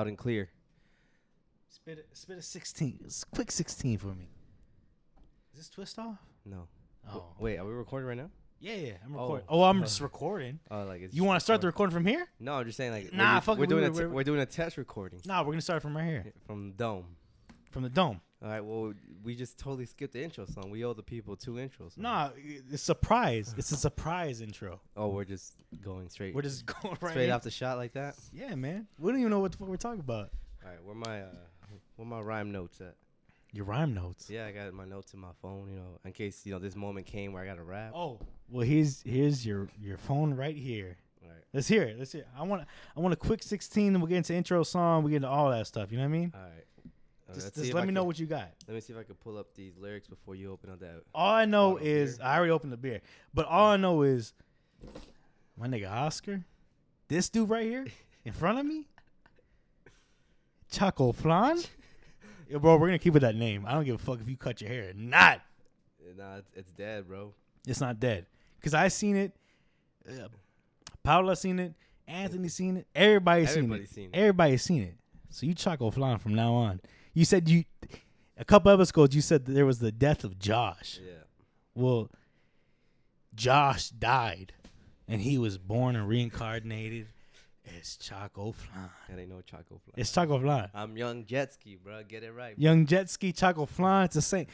Loud and clear. Spit a, spit a 16. It's quick 16 for me. Is this twist off? No. Oh. Wait, are we recording right now? Yeah, yeah. I'm Oh. recording. Oh, I'm just recording. Oh, like it's You want to start the recording from here? No, I'm just saying like Nah, we're, fuck we're it, doing we- a t- we're- we're doing a test recording Nah, we're going to start from right here. from Dome. From the dome. All right, well, we just totally skipped the intro song. We owe the people two intros. Nah, it's a surprise. It's a surprise intro. Oh, we're just going straight. We're just going right straight in. off the shot like that. Yeah, man. We don't even know what the fuck we're talking about. All right, where my uh, where my rhyme notes at? Your rhyme notes. Yeah, I got my notes in my phone. You know, in case you know this moment came where I got to rap. Oh, well, here's here's your your phone right here. All right, Let's hear it. Let's hear. It. I want I want a quick 16. Then we'll get into intro song. We get into all that stuff. You know what I mean? all right. Just, just let me know what you got. Let me see if I can pull up these lyrics before you open up that. All I know is beer. I already opened the beer, but all I know is my nigga Oscar, this dude right here in front of me, Choco Flan. Yo, bro, we're gonna keep it that name. I don't give a fuck if you cut your hair not. Nah, it's, it's dead, bro. It's not dead because I seen it. Uh, Paula seen it. Anthony seen it. Everybody seen Everybody's it. seen it. Everybody's seen it. So you Choco Flan from now on. You said you a couple of us episodes. You said that there was the death of Josh. Yeah. Well, Josh died, and he was born and reincarnated as Choco Flan. That ain't no Choco Fly. It's Choco Flan. I'm young Jetski, bro. Get it right. Young Jetski, Choco Flan. It's the same.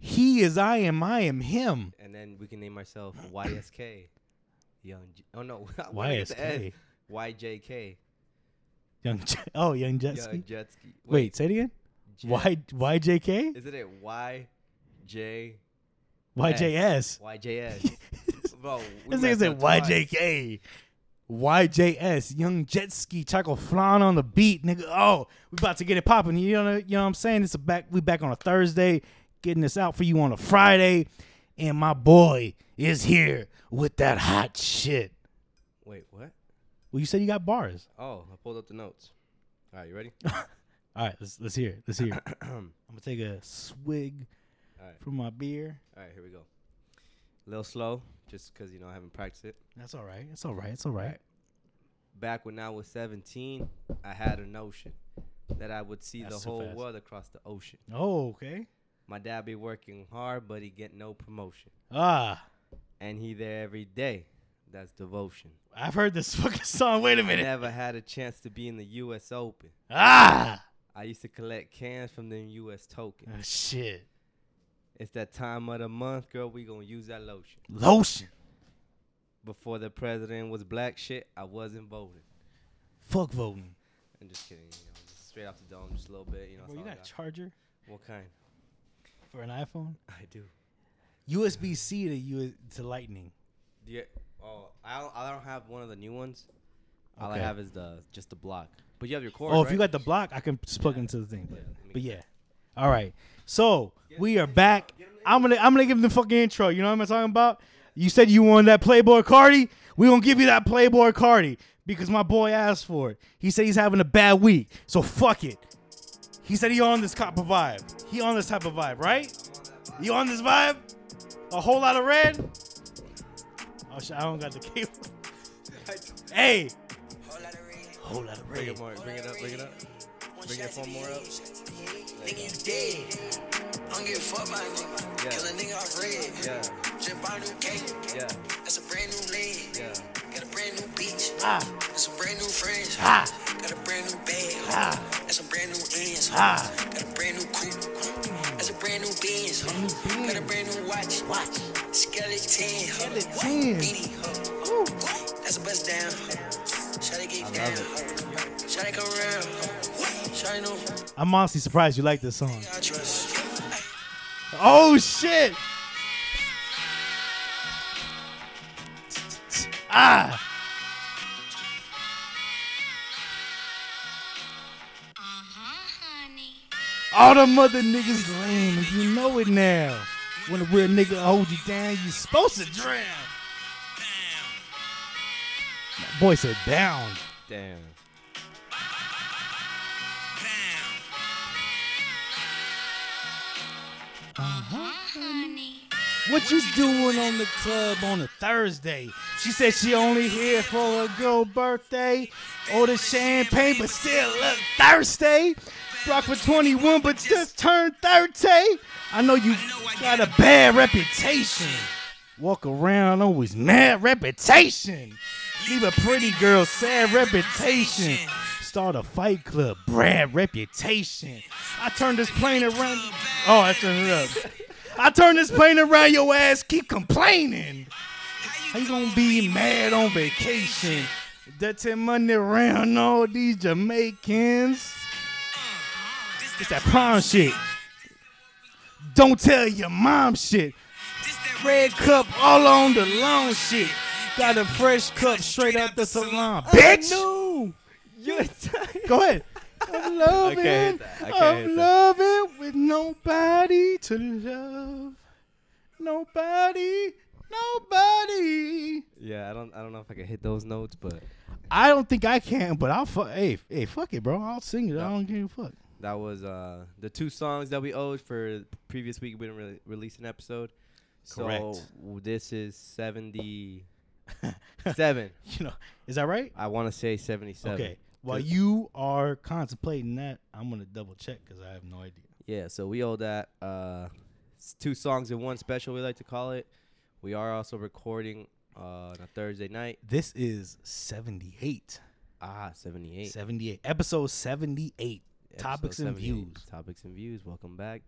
He is I am. I am him. And then we can name ourselves YSK. Young. J- oh no. where did I get the S? YSK. YJK. Young. Oh, Young Jet Ski. Young jet ski. Wait, say it again. Jet- Y YJK Isn't it Y J YJS. YJS? Bro, we This nigga messed said up twice. YJK. YJS, Young Jet Ski, Choco Flan on the beat, nigga. Oh, we about to get it popping. You know, you know what I'm saying? It's a back. We back on a Thursday, getting this out for you on a Friday, and my boy is here with that hot shit. Wait, what? Well, you said you got bars. Oh, I pulled up the notes. All right, you ready? All right, let's let's hear it. Let's hear it. I'm gonna take a swig All right. from my beer. All right, here we go. A little slow, just because you know I haven't practiced it. That's all right. It's all right. It's all right. Right. Back when I was 17, I had a notion that I would see That's the whole fast. world across the ocean. Oh, okay. My dad be working hard, but he get no promotion, Ah, and he there every day. That's devotion. I've heard this fucking song. Wait a minute. I never had a chance to be in the U.S. Open. Ah, I used to collect cans from them U.S. tokens. oh, shit. It's that time of the month, girl. We gonna use that lotion. Lotion. Before the president was black shit, I wasn't voting. Fuck voting. I'm just kidding. You know, just straight off the dome, just a little bit. You know, Bro, that's you got a charger what kind? for an iPhone? I do. USB C to U to Lightning. Yeah. Oh, I don't, I don't have one of the new ones. All I have is the just the block. But you have your cord. Oh, if you got the block, I can just plug it into the thing. But, Yeah, but yeah. All right. So we are back. I'm gonna I'm gonna give them the fucking intro. You know what I'm talking about? You said you wanted that Playboi Carti. We gonna give you that Playboi Carti because my boy asked for it. He said he's having a bad week, so fuck it. He said he on this type of vibe. He on this type of vibe, right? You on this vibe? A whole lot of red. Oh shit! I don't got the cable. hey. Whole lot of red. Bring it more. Bring it up. Bring it up. Bring your phone more up. Nigga, you dead. I don't give a fuck about nigga. Yeah. Kill a nigga off red. Yeah. Just bought a new cake. Yeah. That's a brand new leg. Yeah. Got a brand new bitch. Ah. That's some brand new friends. Ah. Got a brand new bag. Ah. That's some brand new ends. Ah. Got a brand new coupe. That's a brand new Benz. Brand new Got a brand new watch. Watch. Skeleton. Skeleton. Beanie. huh. That's a bust down. Shawty get down. Shawty come around. Shawty know I'm honestly surprised you like this song. Oh shit! Ah! All the mother niggas lame, and you know it now. When a real nigga hold you down, you supposed to drown. My boy said down. Damn. Uh-huh. What you doing on the club on a Thursday? She said she only here for a girl birthday. Order champagne, but still look thirsty. Rock for 21, but just turned 30. I know you got a bad reputation. Walk around always mad reputation. Leave a pretty girl sad reputation. Start a fight club, bad reputation. I turn this plane around. Oh, I turned it up. I turn this plane around your ass, keep complaining. How you gonna be mad on vacation? Dirty money around all these Jamaicans. It's that prom shit. Don't tell your mom shit. Red cup all on the lawn shit. Got a fresh cup straight out the salon. Bitch! No. You're Go ahead. I'm loving, hit that. I can't I'm hit that. loving with nobody to love. Nobody, nobody. Yeah, I don't. I don't know if I can hit those notes, but I don't think I can, but I'll fuck. Hey, hey, fuck it, bro. I'll sing it. I don't give a fuck. that was uh the two songs that we owed for previous week. We didn't really release an episode. So Correct. w- this is seventy seven. You know, is that right? I want to say seventy seven. Okay. While you are contemplating that, I'm gonna double check because I have no idea. Yeah, so we owe that uh, s- two songs in one special. We like to call it. We are also recording uh, on a Thursday night. This is 78. Ah, seventy eight. 78. Episode 78. Topics and views. Topics and views. Welcome back.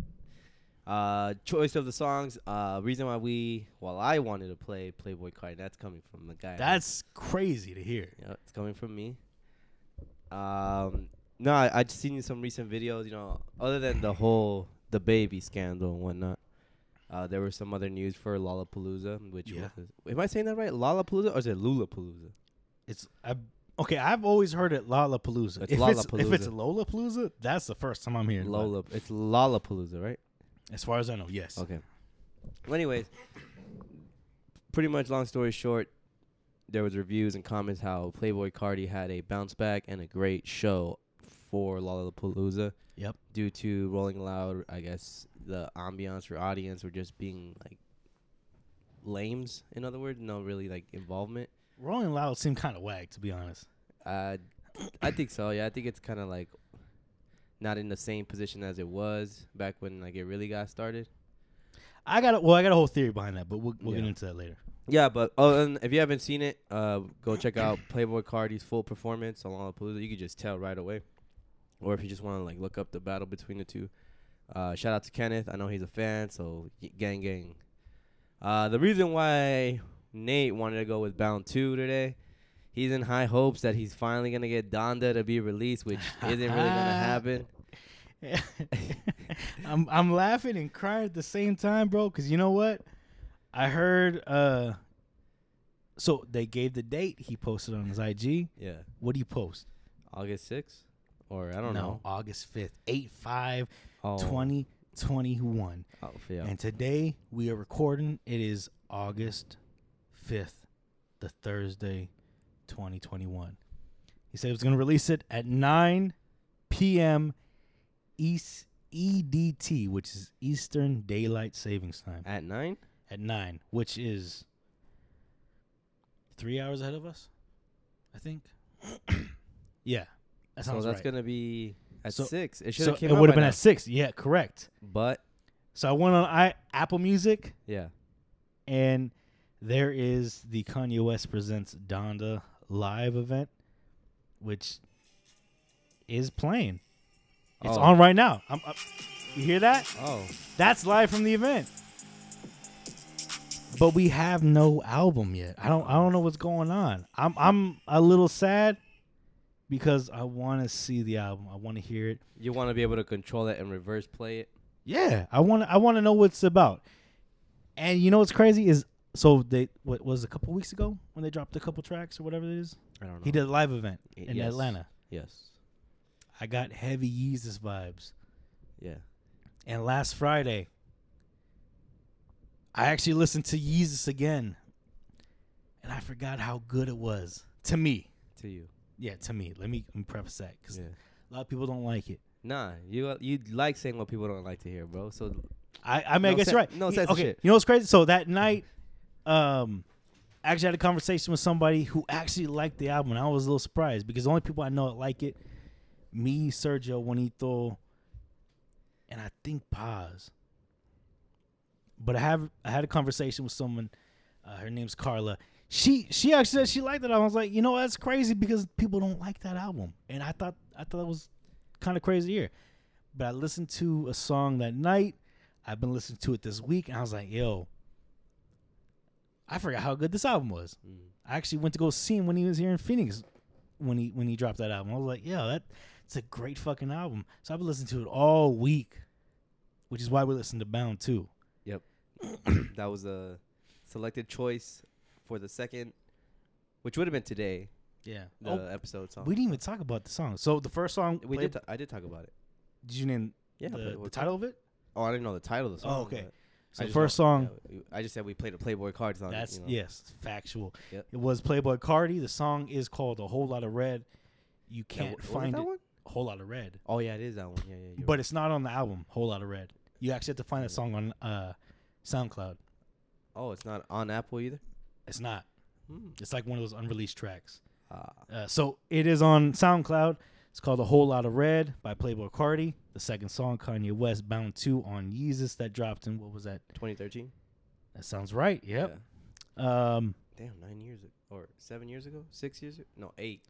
Uh, choice of the songs. Uh, reason why we, well, I wanted to play Playboy Card. That's coming from the guy. That's crazy to hear. yeah, it's coming from me. Um, no, I, I just seen some recent videos. You know, other than the whole the baby scandal and whatnot. Uh, there was some other news for Lollapalooza, which Yeah. was, am I saying that right? Lollapalooza or is it Lulapalooza? It's I, okay. I've always heard it Lollapalooza. It's if it's if it's Lollapalooza. Lollapalooza, that's the first time I'm hearing. it. Lola, it's Lollapalooza, right? As far as I know, yes. Okay. Well, anyways, pretty much long story short, there was reviews and comments how Playboi Carti had a bounce back and a great show for Lollapalooza. Yep. Due to Rolling Loud, I guess the ambiance for audience were just being like lames. In other words, no really like involvement. Rolling Loud seemed kind of wag, to be honest. Uh, I think so. Yeah, I think it's kind of like not in the same position as it was back when like it really got started. I got a, well, I got a whole theory behind that, but we'll, we'll get into that later. Yeah, but uh, and if you haven't seen it, uh, go check out Playboi Carti's full performance Along on Lollapalooza. You could just tell right away. Or if you just want to like look up the battle between the two, uh, shout out to Kenneth. I know he's a fan, so gang gang. Uh, the reason why Nate wanted to go with Bound Two today, he's in high hopes that he's finally gonna get Donda to be released, which isn't really gonna happen. I'm I'm laughing and crying at the same time, bro. Cause you know what? I heard. uh So they gave the date. He posted on his IG. Yeah, What do you post? August sixth, or I don't no, know. August fifth, eight five, Oh, twenty twenty one. oh, yeah. And today we are recording. It is August fifth, the Thursday, twenty twenty one. He said he was gonna release it at nine p.m. East EDT, which is Eastern Daylight Savings Time, At nine. at nine, which is three hours ahead of us, I think. yeah, that So that's right. gonna be at So- six. It should have came it would have been now. at six. Yeah, correct. But So I went on I, Apple Music. yeah, and there is the Kanye West presents Donda live event, which is playing. It's Oh. on right now. I'm, i you hear that? oh, That's live from the event. But we have no album yet. I don't. I don't know what's going on. I'm. I'm a little sad because I want to see the album. I want to hear it. you want to be able to control it and reverse play it. Yeah, I want to. I want to know what it's about. And you know what's crazy is so they what was it, a couple weeks ago when they dropped a couple tracks or whatever it is. I don't know. He did a live event Y- in yes. Atlanta. Yes. I got heavy Yeezus vibes. Yeah. And last Friday, I actually listened to Yeezus again, and I forgot how good it was to me. To you. Yeah, to me. Let me, let me preface that because Yeah. a lot of people don't like it. Nah, you you like saying what people don't like to hear, bro. So I, I mean, I guess sen- you're right. no sense okay, shit. you know what's crazy? So that night, um, I actually had a conversation with somebody who actually liked the album. I was a little surprised because the only people I know that like it, me, Sergio, Juanito, and I think Paz. But I have I had a conversation with someone. Uh, her name's Carla. She she actually said she liked it. I was like, you know, that's crazy because people don't like that album, and I thought I thought it was kind of crazy here. But I listened to a song that night. I've been listening to it this week, and I was like, yo, I forgot how good this album was. Mm. I actually went to go see him when he was here in Phoenix when he when he dropped that album. I was like, yeah, that it's a great fucking album. So I've been listening to it all week, which is why we listened to Bound 2. Yep, that was a selected choice for the second, which would have been today. Yeah. The oh, episode song. we didn't even talk about the song. So the first song We did. ta- I did talk about it. did you name Yeah. the, the title of it? Oh, I didn't know the title of the song. Oh, okay. So I the just first song yeah, I just said we played a Playboy card song. That's you know. yes, factual. Yep. It was Playboi Carti. The song is called "A Whole Lot of Red." You can't wh- was it find that it. one? A whole lot of red, Oh yeah, it is that one. Yeah, yeah. but right. it's not on the album. Whole lot of red. You actually have to find that song on uh, SoundCloud. oh, it's not on Apple either. It's not. Hmm. It's like one of those unreleased tracks. Ah, Uh, so it is on SoundCloud. It's called "A Whole Lot of Red" by Playboi Carti. The second song, Kanye West, "Bound 2" on Yeezus that dropped in what was that? 2013. That sounds right. Yep. Yeah. Um, Damn, nine years ago, or seven years ago, six years ago? No, eight.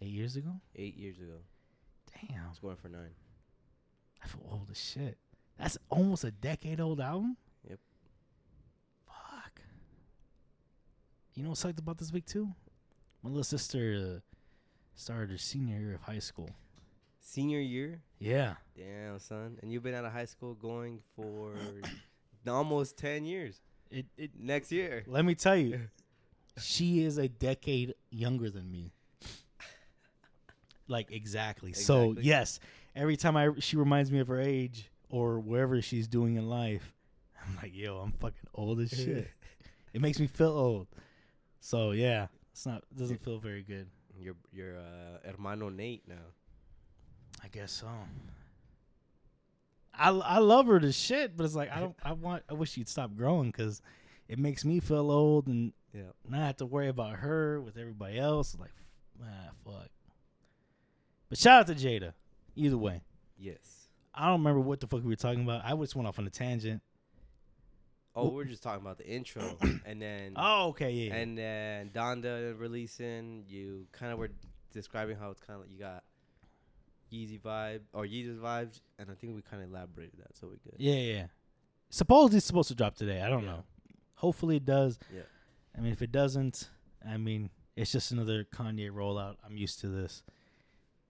eight years ago. Eight years ago. Damn. I was going for nine. I feel old as shit. That's almost a decade old album. Yep. Fuck. You know what sucked about this week too? My little sister uh, started her senior year of high school. Senior year. Yeah. Damn, son. And you've been out of high school going for almost 10 years. It. It. Next year. Let me tell you, she is a decade younger than me. Like exactly. So yes, every time I she reminds me of her age or wherever she's doing in life, I'm like, yo, I'm fucking old as shit. it makes me feel old. So yeah, it's not doesn't feel very good. Your your uh, hermano Nate now. I guess so. I I love her to shit, but it's like I don't I want I wish she'd stop growing because it makes me feel old and Yeah. not have to worry about her with everybody else. Like, ah, fuck. But shout out to Jada. Either way, Yes. I don't remember what the fuck we were talking about. I just went off on a tangent. Oh, we're just talking about the intro, and then Oh, okay, yeah. and then Donda releasing. You kind of were describing how it's kind of like you got Yeezy vibe or Yeezus vibes, and I think we kind of elaborated that, so we good. yeah, yeah. Supposedly it's supposed to drop today. I don't Yeah. know. Hopefully it does. Yeah. I mean, if it doesn't, I mean, it's just another Kanye rollout. I'm used to this.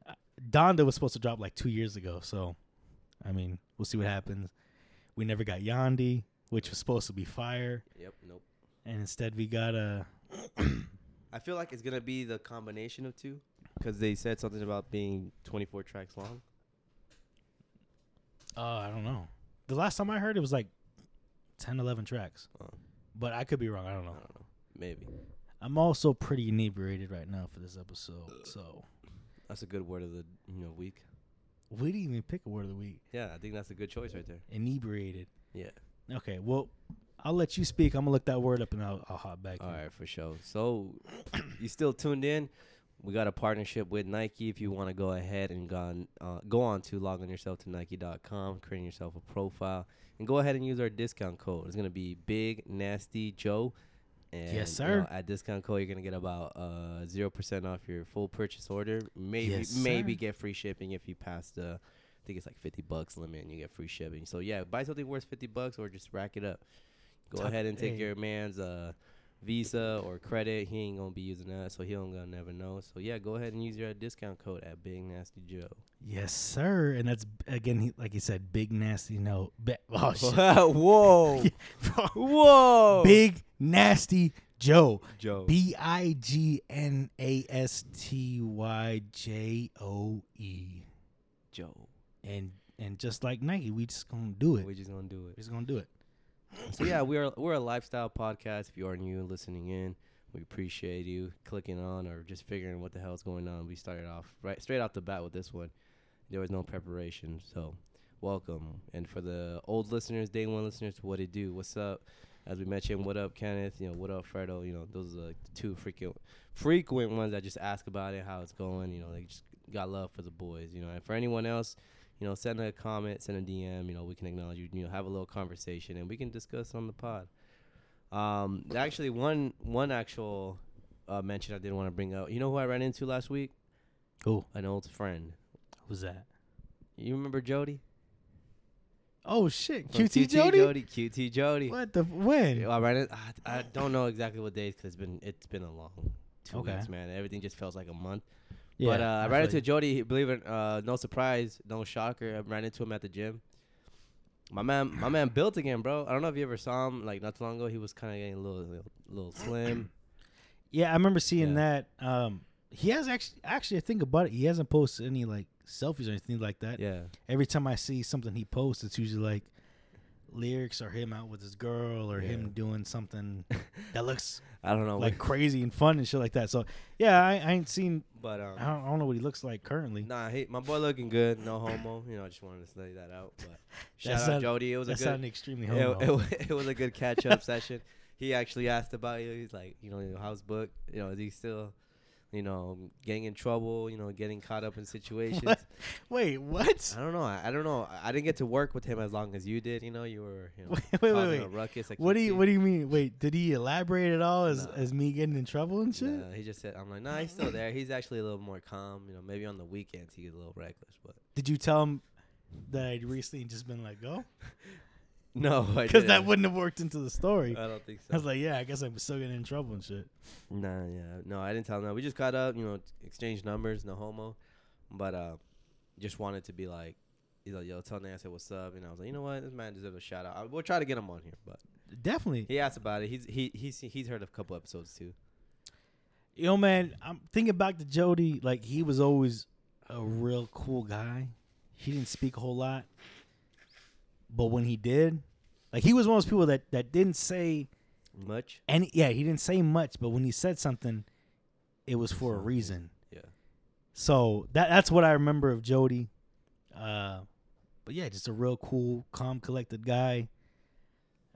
Uh, Donda was supposed to drop like two years ago, so I mean, we'll see what happens. We never got Yandhi, which was supposed to be fire, Yep. Nope. and instead we got a. I feel like it's gonna be the combination of two, because they said something about being 24 tracks long. Uh, I don't know. The last time I heard it was like 10, 11 tracks, Oh, but I could be wrong. I don't I don't know. Maybe I'm also pretty inebriated right now for this episode, so that's a good word of the you know week. we didn't even pick a word of the week. Yeah, I think that's a good choice right there. Inebriated. Yeah. Okay, well, I'll let you speak. I'm gonna look that word up and I'll, I'll hop back. All in. right, for sure. So, you still tuned in? We got a partnership with Nike. If you want to go ahead and go on, uh, go on to log on yourself to Nike.com, create yourself a profile, and go ahead and use our discount code. It's gonna be Big Nasty Joe. And, Yes, you know, sir. at discount code, you're gonna get about uh zero percent off your full purchase order. Maybe Yes, maybe get free shipping if you pass the, I think it's like fifty bucks limit, and you get free shipping. So yeah, buy something worth fifty bucks or just rack it up. Go Top- ahead and take your man's uh Visa or credit. He ain't gonna be using that, so he don't gonna never know. So yeah, go ahead and use your discount code at Big Nasty Joe. Yes, sir. And that's again, he, like he said, big nasty no. Be- oh shit. Whoa! Whoa! big nasty Joe. Joe. B I G N A S T Y J O E. Joe. And and just like Nike, we just gonna do it. We're just gonna do it. We're just gonna do it. So yeah, we're we're a lifestyle podcast. If you are new listening in, we appreciate you clicking on or just figuring what the hell's going on. We started off right straight off the bat with this one. There was no preparation, so welcome. And for the old listeners, day one listeners, what it do? What's up? as we mentioned, what up, Kenneth? You know, what up, Fredo? You know, those are like the two frequent frequent ones that just ask about it, how it's going. You know, they just got love for the boys. You know, and for anyone else, you know, send a comment, send a DM. You know, we can acknowledge you. You know, have a little conversation, and we can discuss on the pod. Um, actually, one one actual uh, mention I did want to bring up. You know who I ran into last week? Who? An old friend. Who's that? You remember Jody? Oh shit, From QT Jody. Jody. QT Jody. What the when? I ran it. I, I don't know exactly what days because it's been it's been a long two Okay. weeks, man. Everything just feels like a month. Yeah, but uh, I ran into. Jody. Believe it, uh, no surprise, no shocker. I ran into him at the gym. My man, my man built again, bro. I don't know if you ever saw him like not too long ago. He was kind of getting a little, little, little slim. Yeah, I remember seeing Yeah. that. Um, he has actually, actually, I think about it. He hasn't posted any like selfies or anything like that. yeah, Every time I see something he posts, it's usually like lyrics or him out with his girl or Yeah. him doing something that looks I don't know. like crazy and fun and shit like that. So yeah, I, I ain't seen. but um, I don't, I don't know what he looks like currently. Nah, he, my boy looking good. No homo. You know, I just wanted to say that out. But shout out sound- Jody. It was a good. sounded extremely homo. it, wa- it was a good catch up session. He actually asked about you. He's like, you know, how's book. You know, is he still, you know, getting in trouble? You know, getting caught up in situations. What? Wait, what? I don't know. I, I don't know. I, didn't get to work with him as long as you did. You know, you were, you know, Wait, wait, wait, a ruckus. at What do you. What do you mean? Wait, did he elaborate at all as Nah. as me getting in trouble and shit? Nah, he just said, I'm like, nah, he's still there. He's actually a little more calm. You know, maybe on the weekends he gets a little reckless, but Did you tell him that I'd recently just been let go? no, Because that wouldn't have worked into the story. I don't think so. I was like, yeah, I guess I'm still getting in trouble and shit. Nah, yeah, no, I didn't tell him that. We just caught up, you know, exchanged numbers, no homo, but uh, just wanted to be like, he's like, yo, tell Nan I said what's up, and I was like, you know what, this man deserves a shout out. I, we'll try to get him on here, but Definitely. he asked about it. He's he he's he's heard of a couple episodes too. You know, man, I'm thinking back to Jody. Like, he was always a real cool guy. He didn't speak a whole lot. But when he did, like, he was one of those people that, that didn't say Much, And yeah, he didn't say much, but when he said something, it was for a reason. yeah. So that that's what I remember of Jody. Uh, but yeah, just a real cool, calm, collected guy.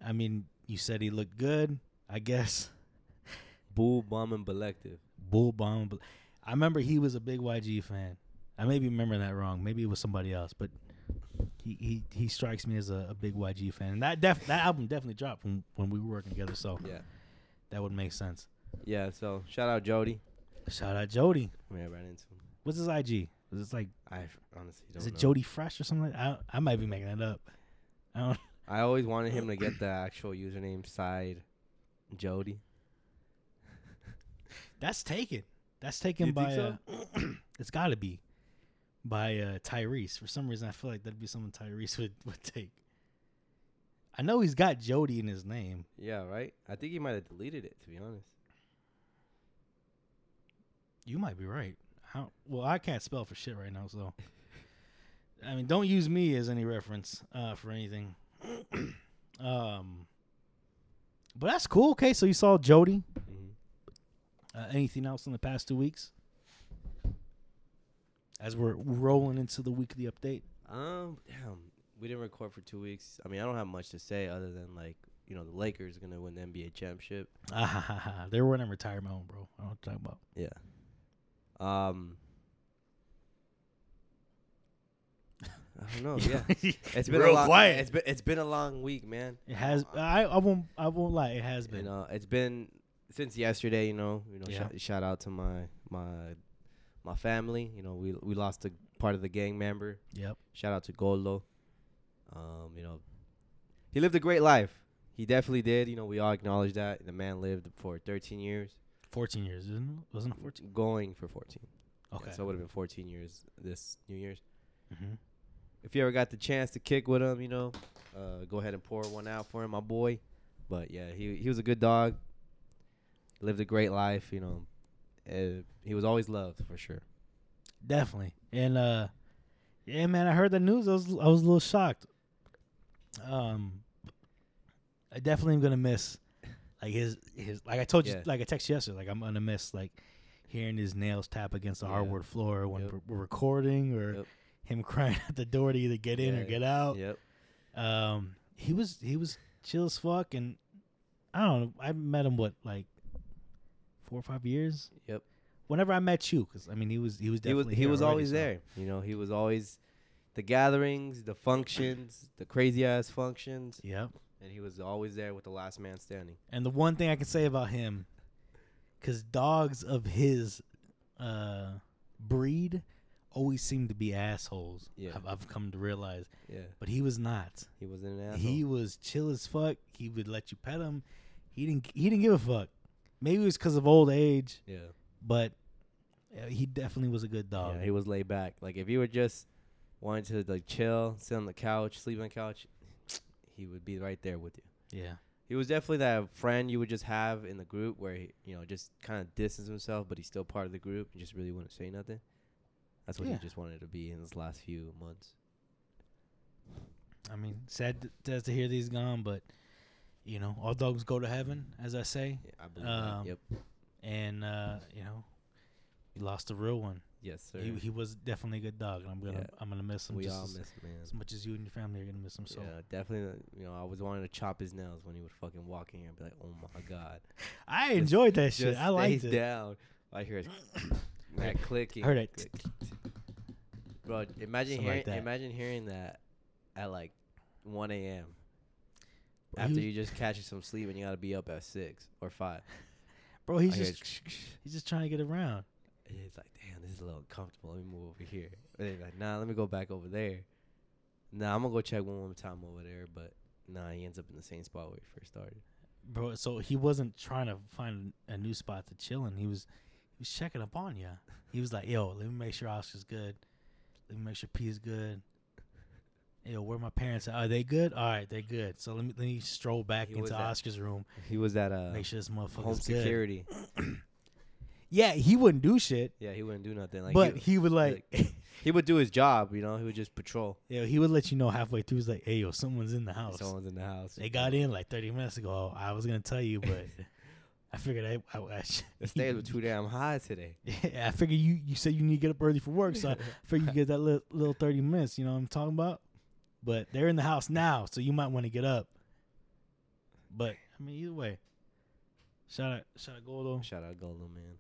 I mean, you said he looked good. I guess Bull Bomb and Collective. Bull Bomb. but I remember he was a big YG fan. I may be remembering that wrong. Maybe it was somebody else, but he he, he strikes me as a, a big YG fan. And that def that album definitely dropped when when we were working together, so Yeah, that would make sense. yeah. So shout out Jody. Shout out Jody. I mean, I ran into him. What's his IG? Is it like I f- honestly don't is it know. Jody Fresh or something? Like I I might be making that up. I don't. I always wanted him to get the actual username side, Jody. That's taken. That's taken You by. think so? Uh, it's got to be by uh, Tyrese. For some reason, I feel like that'd be something Tyrese would, would take. I know he's got Jody in his name. Yeah, right. I think he might have deleted it to be honest. You might be right. I well, I can't spell for shit right now, so. I mean, don't use me as any reference uh, for anything. um, but that's cool. Okay, so you saw Jody. hmm Uh, anything else in the past two weeks? As we're rolling into the weekly update. Um, damn, we didn't record for two weeks. I mean, I don't have much to say other than like, you know, the Lakers are gonna win the NBA championship. Ah, ha, ha, ha. They're winning retirement home, bro. I don't know what you're talking about. Yeah. Um. I don't know. Yeah, it's been Real a long, quiet. It's been it's been a long week, man. It has. I, I won't. I won't lie. It has You been. know, it's been since yesterday. You know, you know. Yeah. Sh- shout out to my my my family. You know, we we lost a part of the gang member. Yep. Shout out to Goldo. Um, you know, he lived a great life. He definitely did. You know, we all acknowledge that the man lived for 13 years, Fourteen years, isn't it? Wasn't it fourteen? going for 14. Yeah, Okay. so it would have been 14 years this New Year's. hmm If you ever got the chance to kick with him, you know, uh, go ahead and pour one out for him, my boy. But yeah, he he was a good dog. Lived a great life, you know. Uh, he was always loved for sure. Definitely. And uh, yeah, man. I heard the news. I was. I was a little shocked. Um, I definitely am gonna miss, like his his. Like I told you, Yeah. like I texted you yesterday. Like I'm gonna miss like hearing his nails tap against the Yeah. hardwood floor when Yep. we're, recording, or Yep. him crying at the door to either get in or get out. Yep. Um, he was he was chill as fuck, and I don't know. I met him what like four or five years. Yep. Whenever I met you, because I mean he was he was He was definitely he was already, always so- there. You know, he was always the gatherings, the functions, the crazy ass functions, Yep. and he was always there with the last man standing. And the one thing I can say about him, because dogs of his uh, breed always seem to be assholes. Yeah. I've, I've come to realize, Yeah, but he was not. he was an asshole. He was chill as fuck. He would let you pet him. He didn't. He didn't give a fuck. Maybe it was because of old age, yeah, but uh, he definitely was a good dog. yeah, he was laid back. Like if you were just wanting to like chill, sit on the couch, sleep on the couch, he would be right there with you. yeah. He was definitely that friend you would just have in the group where he, you know, just kind of distance himself, but he's still part of the group and just really wouldn't say nothing. That's what Yeah. he just wanted to be in his last few months. I mean, sad, to- to hear these gone, but you know, all dogs go to heaven, as I say. Yeah, I believe Um, that. Yep. And uh, you know, we lost a real one. Yes, sir. He he was definitely a good dog, and I'm gonna Yeah. I'm gonna miss him we just all as, miss him, man. as much as you and your family are gonna miss him. So yeah, definitely. You know, I was wanting to chop his nails when he would fucking walk in here and be like, "Oh my god." I Just- enjoyed that shit. I liked it. down. I hear it. that clicking. Heard it. click. Bro, imagine Something hearing like imagine hearing that at like 1 a.m. After you just catch some sleep and you gotta be up at six or five. bro, he's I just he's just trying to get around. And It's like, damn, this is a little uncomfortable. Let me move over here. And he's like, nah, let me go back over there. Nah, I'm gonna go check one more time over there. But nah, he ends up in the same spot where he first started. Bro, so he wasn't trying to find a new spot to chill in. He was he was checking up on you. He was like, "Yo, let me make sure Oscar's good. Let me make sure P is good. Yo, where my parents? At? Are they good? All right, they're good. So let me let me stroll back He into at- Oscar's room, He was at uh, make sure this motherfucker's home security. Yeah, he wouldn't do shit, Yeah, he wouldn't do nothing. Like, but he, he, would like, he would do his job. You know, he would just patrol. yo, he would let you know halfway through. He's like, "Hey, yo, someone's in the house. Someone's in the house. They got in like 30 minutes ago. I was gonna tell you, but I figured I, I, I The stairs were too damn high today. Yeah, I figured you you said you need to get up early for work, so I figured you get that little, little thirty minutes. You know what I'm talking about? But they're in the house now, so you might want to get up. But I mean, either way, shout out, shout out Goldo, Shout out Golden man.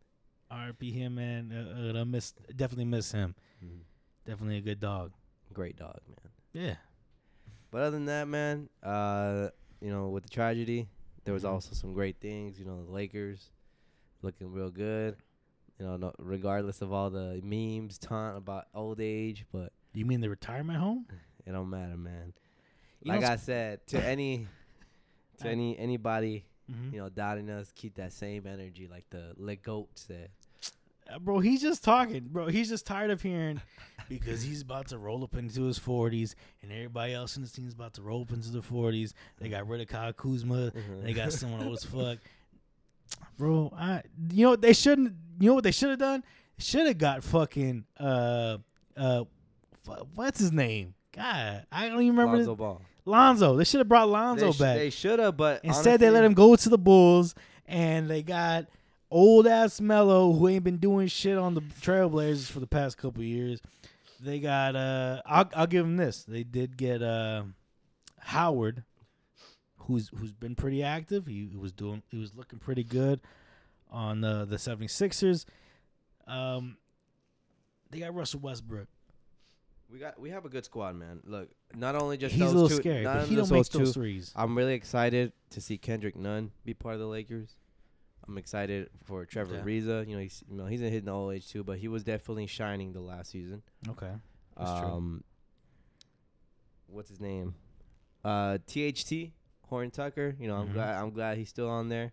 RP him, man. Uh, uh, I miss definitely miss him. Mhm. Definitely a good dog. Great dog, man. Yeah, But other than that, man, uh, you know, with the tragedy, there was Mhm. also some great things. You know, the Lakers looking real good. You know, no, regardless of all the memes, taunt about old age, but you mean the retirement home? it don't matter, man. You like I said, to any, to any anybody, Mhm. you know, doubting us, keep that same energy, like the Le Goat said. Uh, bro, he's just talking, bro. He's just tired of hearing because he's about to roll up into his forties, and everybody else in the team's about to roll up into the forties. They got rid of Kyle Kuzma. They got someone old as fuck. Bro, I you know what they shouldn't you know what they should have done? Should have got fucking uh uh what's his name? God, I don't even remember Lonzo his, Ball. Lonzo. They should have brought Lonzo they, sh- back. they should have, but Instead, they let him go to the Bulls, and they got old ass Melo who ain't been doing shit on the Trailblazers for the past couple years. They got uh, I'll I'll give them this. They did get uh, Howard, who's who's been pretty active. He, he was doing he was looking pretty good on the the 76ers. Um, they got Russell Westbrook. We got we have a good squad, man. Look, not only just He's a those little two, scary, not but only he don't just make those those two. threes. I'm really excited to see Kendrick Nunn be part of the Lakers. I'm excited for Trevor Okay. Ariza. You know, he's you know he's in hitting the old age too, but he was definitely shining the last season. Okay, That's true. um, what's his name? Uh, THT Horton-Tucker. You know, I'm Mhm. glad I'm glad he's still on there.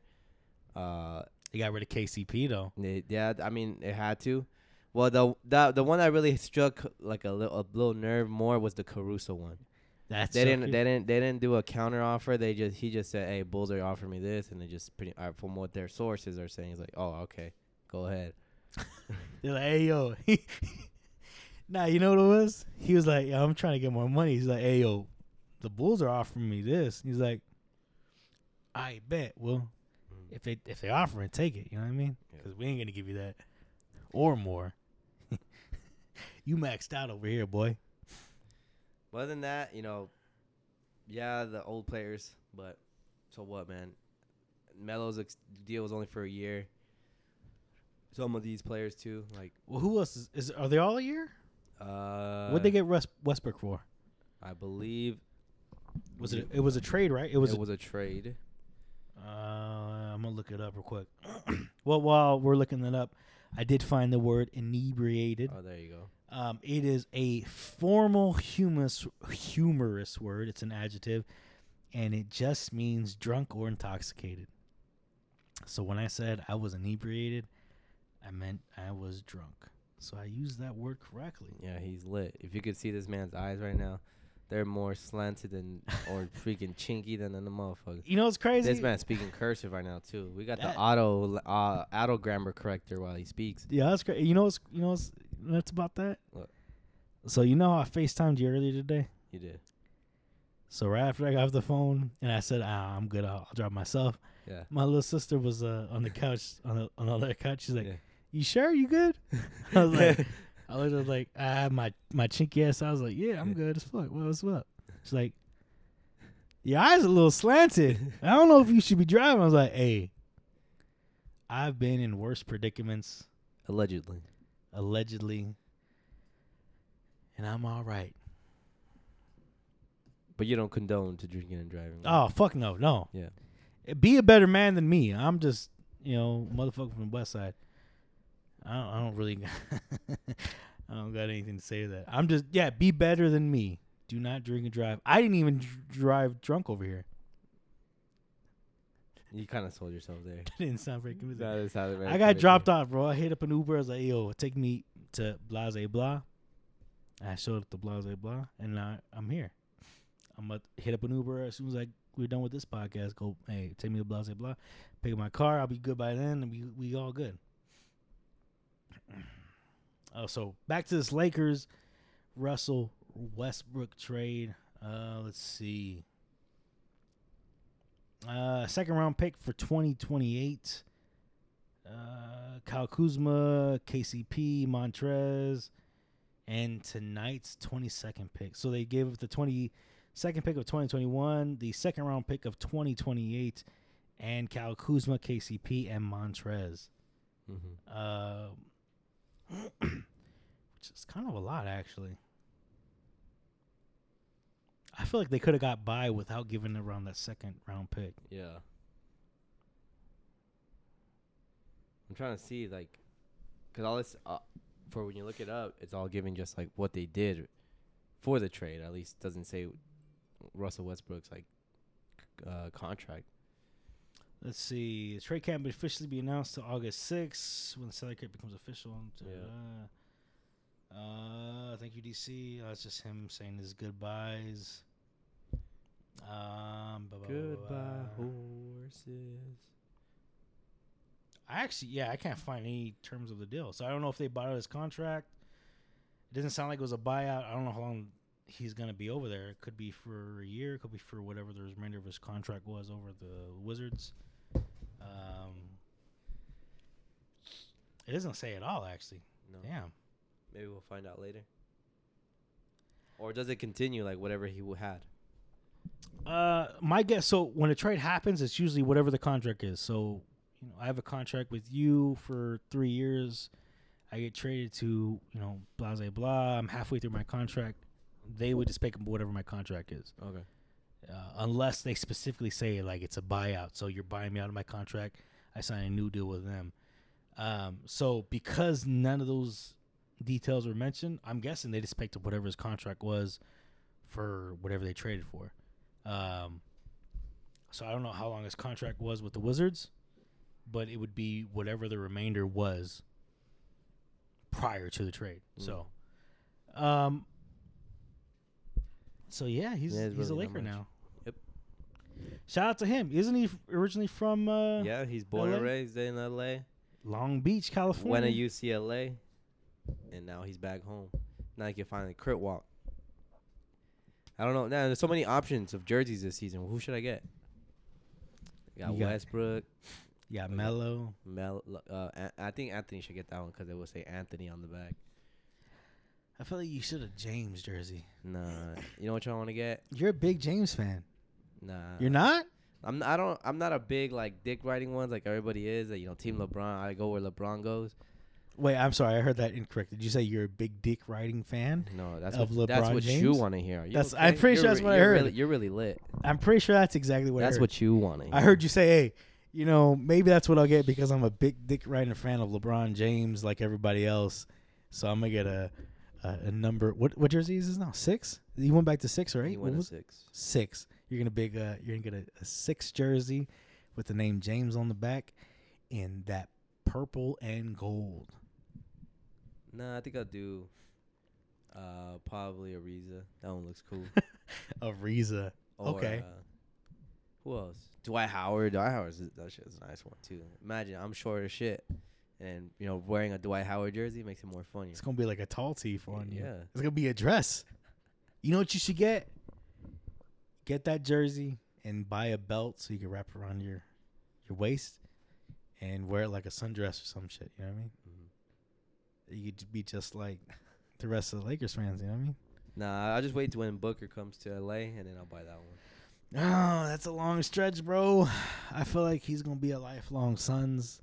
Uh, they got rid of KCP though. they, yeah, I mean it had to. Well, the the the one that really struck like a little a little nerve more was the Caruso one. That's They didn't. sucky. They didn't. They didn't do a counter offer. They just. He just said, "Hey, Bulls are offering me this," and they just pretty. Uh, from what their sources are saying, is like, "Oh, okay, go ahead." They're like, hey yo. nah, you know what it was? He was like, "I'm trying to get more money. He's like, hey yo, the Bulls are offering me this. He's like, I bet. Well, if they if they offer it, take it. You know what I mean? Yeah. Because we ain't gonna give you that or more. You maxed out over here, boy. But other than that, you know, yeah, the old players. But so what, man? Melo's ex- deal was only for a year. Some of these players too, like Well, who else is, is are they all a year? uh, What'd they get West, Westbrook for? I believe Was it? It was a trade, right? It was. it a- was a trade. uh, I'm gonna look it up real quick. well, while we're looking that up, I did find the word inebriated. Oh, there you go. Um, it is a formal humorous humorous word. It's an adjective, and it just means drunk or intoxicated. So when I said I was inebriated, I meant I was drunk. So I used that word correctly. Yeah, he's lit. If you could see this man's eyes right now, they're more slanted than or freaking chinky than the motherfucker. You know what's crazy? This man's speaking cursive right now too. We got That- the auto uh, auto grammar corrector while he speaks. Yeah, that's great. You know what's you know what's nuts about that? What? So you know I FaceTimed you earlier today? You did. So right after I got off the phone and I said, ah, I'm good, I'll, I'll drive myself. Yeah. My little sister was uh, on the couch on the on the other couch. She's like, Yeah. "You sure you good?" I was like, I was just like, I had my my chinky ass. I was like, "Yeah, I'm Yeah. good as fuck. What, what's up?" She's like, "Your eyes a little slanted. I don't know if you should be driving." I was like, "Hey, I've been in worse predicaments Allegedly. Allegedly, and I'm all right." But you don't condone to drinking and driving. right? Oh fuck no, no. Yeah. Eh, be a better man than me. I'm just you know motherfucker from the West Side. I don't, I don't really. I don't got anything to say to that. I'm just yeah. Be better than me. Do not drink and drive. I didn't even dr- drive drunk over here. You kind of sold yourself there. That didn't sound very convincing. That is how it I got dropped off, bro. I hit up an Uber. I was like, "Yo, take me to Blase Blah." I showed up to Blase Blah, and now I'm here. I'm gonna hit up an Uber as soon as I we're done with this podcast. Go, hey, take me to Blase Blah. Pick up my car. I'll be good by then, and we we all good. Oh, so back to this Lakers, Russell Westbrook trade. Uh, let's see. Uh, second round pick for 2028. Uh, Kyle Kuzma, KCP, Montrezl, and tonight's 22nd pick. So they gave up the 22nd pick of 2021, the second round pick of 2028, and Kyle Kuzma, KCP, and Montrezl. Mm-hmm. Uh, which is kind of a lot, actually. I feel like they could have got by without giving around that second round pick. Yeah. I'm trying to see like, cause all this uh, for when you look it up, it's all giving just like what they did for the trade. At least doesn't say Russell Westbrook's like uh, contract. Let's see. The trade can't be officially be announced till August 6th when the salary cap becomes official. Yeah. Uh, thank you, DC. Uh, it's just him saying his goodbyes. Um, blah, blah, blah, blah, Goodbye blah. horses. I actually, yeah, I can't find any terms of the deal. So I don't know if they bought out his contract. It doesn't sound like it was a buyout. I don't know how long he's going to be over there. It could be for a year. It could be for whatever the remainder of his contract was over the Wizards. Um, it doesn't say at all, actually. No. Damn. Maybe we'll find out later. Or does it continue like whatever he had? Uh, my guess. So when a trade happens, it's usually whatever the contract is. So you know, I have a contract with you for three years. I get traded to you know, blah blah blah. I'm halfway through my contract. They would just pick whatever my contract is, Okay. uh, unless they specifically say like it's a buyout. So you're buying me out of my contract. I sign a new deal with them. Um, so because none of those details were mentioned, I'm guessing they just picked up whatever his contract was for whatever they traded for. Um, so I don't know how long his contract was with the Wizards, but it would be whatever the remainder was prior to the trade. Mm. So, um, so yeah, he's Yeah, he's a really not Laker now. Yep. Shout out to him. Isn't he originally from uh, yeah, he's born and LA? raised in L.A. Long Beach, California? Went to UCLA, and now he's back home. Now he can finally Crip walk. I don't know. Now there's so many options of jerseys this season. Who should I get? You got You got- Westbrook, yeah, Okay. Melo. Mel. Uh, I think Anthony should get that one because it will say Anthony on the back. I feel like you should have James jersey. Nah, you know what y'all want to get? You're a big James fan. Nah, You're not? I'm I don't I'm not a big like dick riding ones like everybody is. That you know, Team LeBron. I go where LeBron goes. Wait, I'm sorry, I heard that incorrect. Did you say you're a big dick riding fan? No, that's Of what that's LeBron what you want to hear. You That's- okay? I'm pretty sure that's what I heard. Really, you're really lit. I'm pretty sure that's exactly what That's I heard. what you want to hear. I heard you say, hey, you know, maybe that's what I'll get because I'm a big dick riding fan of LeBron James like everybody else. So I'm gonna get a a, a number. What what jersey is this now? Six? You went back to six, right? He went it? six. six. You're gonna big. Uh, you're gonna get a, a six jersey with the name James on the back in that purple and gold. Nah, I think I'll do. Uh, probably Ariza. That one looks cool. Ariza. Or, Okay. Uh, who else? Dwight Howard. Dwight Howard's that shit's a nice one too. Imagine I'm short as shit, and you know wearing a Dwight Howard jersey makes it more funny. It's gonna be like a tall tee for on you. Yeah. It's gonna be a dress. You know what you should get? Get that jersey and buy a belt so you can wrap around your your waist and wear it like a sundress or some shit. You know what I mean? Mhm. You could be just like the rest of the Lakers fans. You know what I mean? Nah, I'll just wait till when Booker comes to LA, and then I'll buy that one. Oh, that's a long stretch, bro. I feel like he's gonna be a lifelong Suns.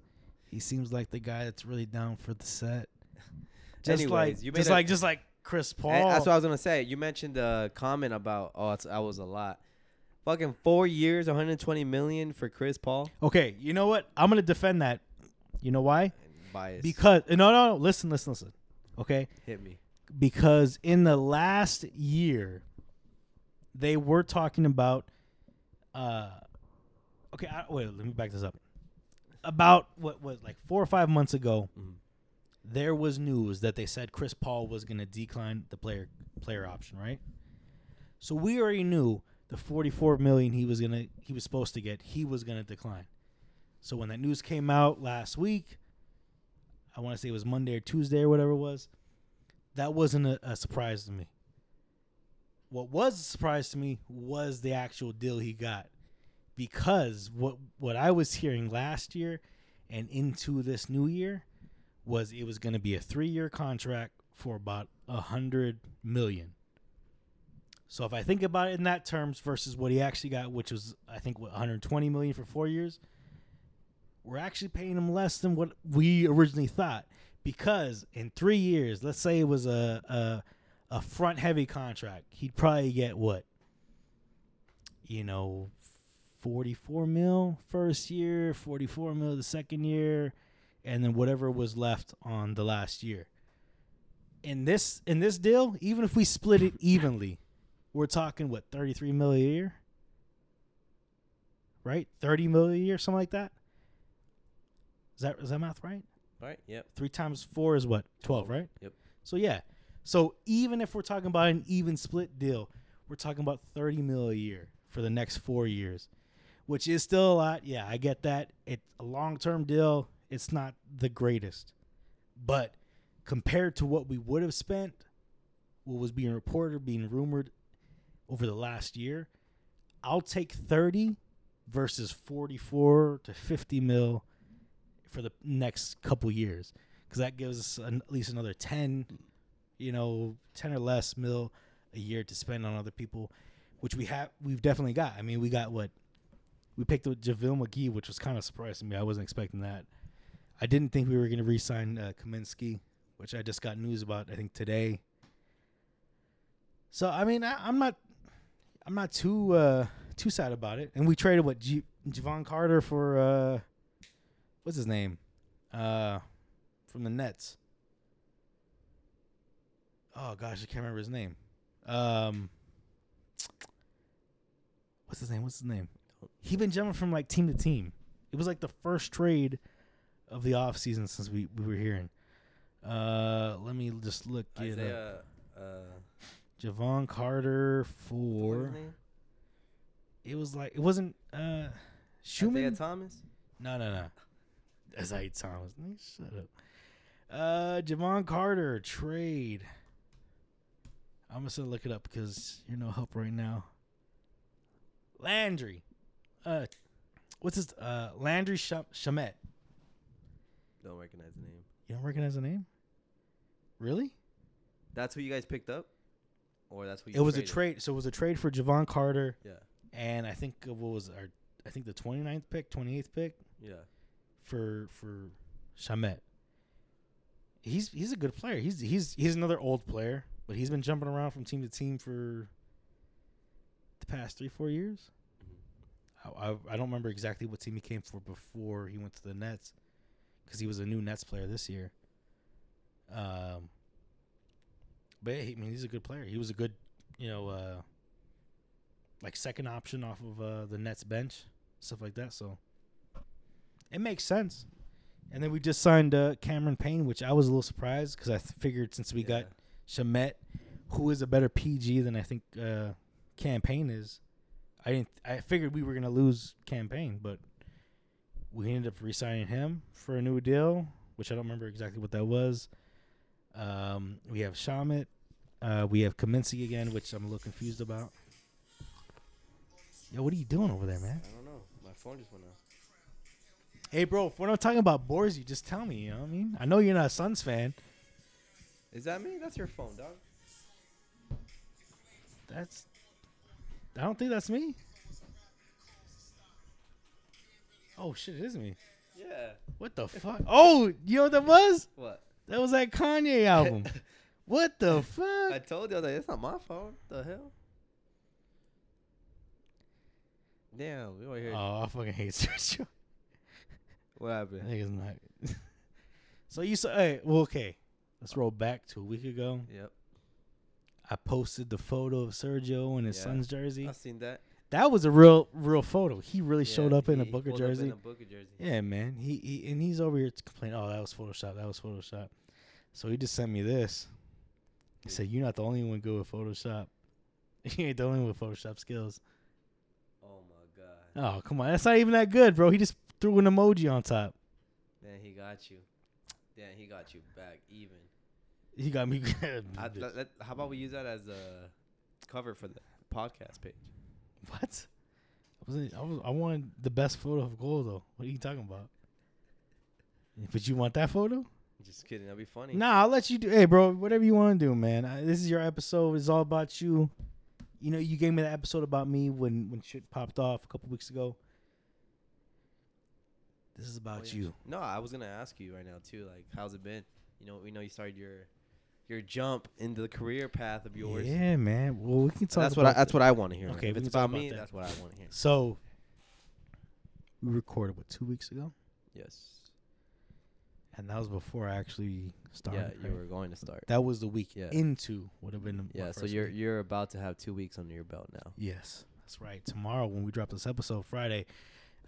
He seems like the guy that's really down for the set. Just Anyways, like, just a- like, just like Chris Paul. That's what I was gonna say. You mentioned the comment about oh, it's, that was a lot. Fucking four years, 120 million for Chris Paul. okay, you know what? I'm gonna defend that. You know why? Bias. Because no, no, no. Listen, listen, listen. Okay, hit me. because in the last year, they were talking about. Uh, okay, I, wait. Let me back this up. About what was like four or five months ago, Mhm. there was news that they said Chris Paul was going to decline the player player option, right? So we already knew the 44 million he was to he was supposed to get, he was to decline. So when that news came out last week, I want to say it was Monday or Tuesday or whatever it was, that wasn't a, a surprise to me. What was a surprise to me was the actual deal he got. Because what what I was hearing last year and into this new year was it was going to be a three year contract for about a hundred million. So if I think about it in that terms versus what he actually got, which was I think what 120 million for four years, we're actually paying him less than what we originally thought. Because in three years, let's say it was a a, a front heavy contract, he'd probably get what, you know, 44 mil first year, 44 mil the second year, and then whatever was left on the last year. In this in this deal, even if we split it evenly, we're talking what 33 mil a year, right? 30 mil a year, something like that. Is that is that math right? Right. Yep. Three times four is what? 12, right? Yep. So yeah. So even if we're talking about an even split deal, we're talking about 30 mil a year for the next four years, which is still a lot. Yeah, I get that. It's a long term deal. It's not the greatest. But compared to what we would have spent, what was being reported, being rumored over the last year, I'll take 30 versus 44 to 50 mil for the next couple years because that gives us an, at least another 10 you know 10 or less mil a year to spend on other people which we have we've definitely got. I mean we got what we picked up javale mcgee which was kind of surprising me. I wasn't expecting that. I didn't think we were going to re-sign uh, kaminsky which i just got news about i think today. So i mean I, i'm not i'm not too uh too sad about it. And we traded what G- jevon carter for uh what's his name? Uh, from the Nets. Oh gosh, I can't remember his name. Um, what's his name? What's his name? He been jumping from like team to team. It was like the first trade of the off season since we, we were hearing. Uh, let me just look it up. Uh, Jevon Carter for it was like it wasn't uh Isaiah Schumann. Thomas. No, no, no. Isaiah Thomas. Shut up. Uh, Jevon Carter trade. I'm just gonna look it up because you're no help right now. Landry. Uh, what's his? Uh, Landry Sh- Shamet. Don't recognize the name. You don't recognize the name? Really? That's who you guys picked up, or that's what you It was a trade. So it was a trade for Jevon Carter, Yeah. and I think what was our I think the 29th pick, 28th pick Yeah. For for Shamet. He's he's a good player. He's he's he's another old player, but he's been jumping around from team to team for the past three four years. I, I, I don't remember exactly what team he came for before he went to the Nets, because he was a new Nets player this year. Um, but he, I mean he's a good player. He was a good, you know, uh, like second option off of uh, the Nets bench, stuff like that. So it makes sense. And then we just signed uh, Cameron Payne, which I was a little surprised because I th- figured since we got Shamet, who is a better PG than I think uh, Cam Payne is, I didn't. I figured we were gonna lose Cam Payne, but we ended up re-signing him for a new deal, which I don't remember exactly what that was. Um, we have Shamet. Uh, we have Kaminsky again, which I'm a little confused about. Yo, what are you doing over there, man? I don't know. My phone just went off. Hey, bro, if we're not talking about bores you, just tell me. You know what I mean? I know you're not a Suns fan. Is that me? That's your phone, dog. That's. I don't think that's me. Oh shit, it is me. Yeah. What the fuck? Oh, you know what that was? What? That was that Kanye album. what the fuck? I told you that it's not my phone. The hell? Damn, we over here. Oh, I fucking hate Sergio. What happened? I happened? think it's not. so you saw? Hey, well, okay. Let's roll back to a week ago. Yep. I posted the photo of Sergio in his Yeah. Suns jersey. I seen that. That was a real, real photo. He really showed up in a Booker pulled up jersey. In a Booker jersey. Yeah, man. He, he and he's over here to complain. Oh, that was Photoshop. That was Photoshop. So he just sent me this. He said, "You're not the only one good with Photoshop. You ain't the only one with Photoshop skills." Oh my god. Oh, come on. That's not even that good, bro. He just threw an emoji on top. Then he got you. Then he got you back even. He got me. I, that, that- how about we use that as a cover for the podcast page? what? I, was, I was. I wanted the best photo of Goldo. What are you talking about? But you want that photo? Just kidding. That'd be funny. Nah, I'll let you do. Hey, bro, whatever you want to do, man. I, this is your episode. It's all about you. You know, you gave me that episode about me when when shit popped off a couple weeks ago. This is Oh, about yeah. you. No, I was gonna ask you right now too. Like, how's it been? You know, we know you started your your jump into the career path of yours. Yeah, man. Well, we can talk. that's what I, that's what I want to hear. Okay, if it's about me, that. that's what I want to hear. So we recorded what two weeks ago, Yes. and that was before I actually started. yeah, you right? were going to start. That was the week Yeah. into would have been. yeah, so you're week. you're about to have two weeks under your belt now. Yes, that's right. Tomorrow when we drop this episode, Friday,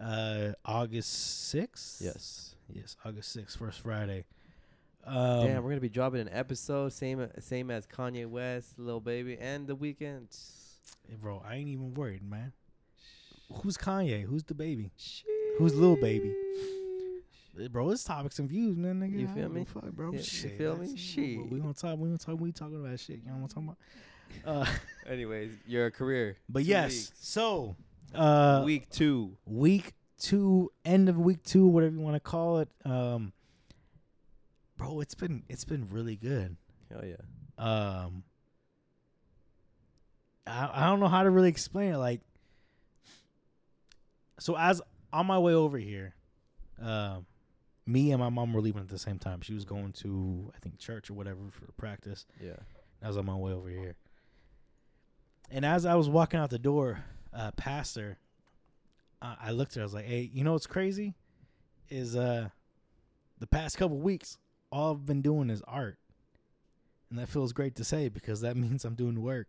uh, August sixth. Yes. Yes, August sixth, first Friday. Um, Damn, we're gonna be dropping an episode same same as Kanye West, Lil Baby, and The Weeknd. hey, bro, I ain't even worried, man. Who's Kanye? Who's the baby? Who's Lil Baby? Eh, Bro, it's topics and views, man. Nigga. You feel me? Fuck, bro. Yeah, you feel me? Shit. We gonna talk. We gonna talk. We talking about shit. You know what I'm talking about? Uh, Anyways, your career. but Two yes. weeks. So, uh, week two. week two, end of week two, whatever you want to call it. Um, bro, it's been it's been really good. Hell yeah. Um, I I don't know how to really explain it. Like, so as on my way over here, um, me and my mom were leaving at the same time. She was going to I think church or whatever for practice. Yeah. I was on my way over here. And as I was walking out the door, uh, past her, I, looked at her. I was like, "Hey, you know what's crazy? Is uh, the past couple weeks, all I've been doing is art, and that feels great to say because that means I'm doing work.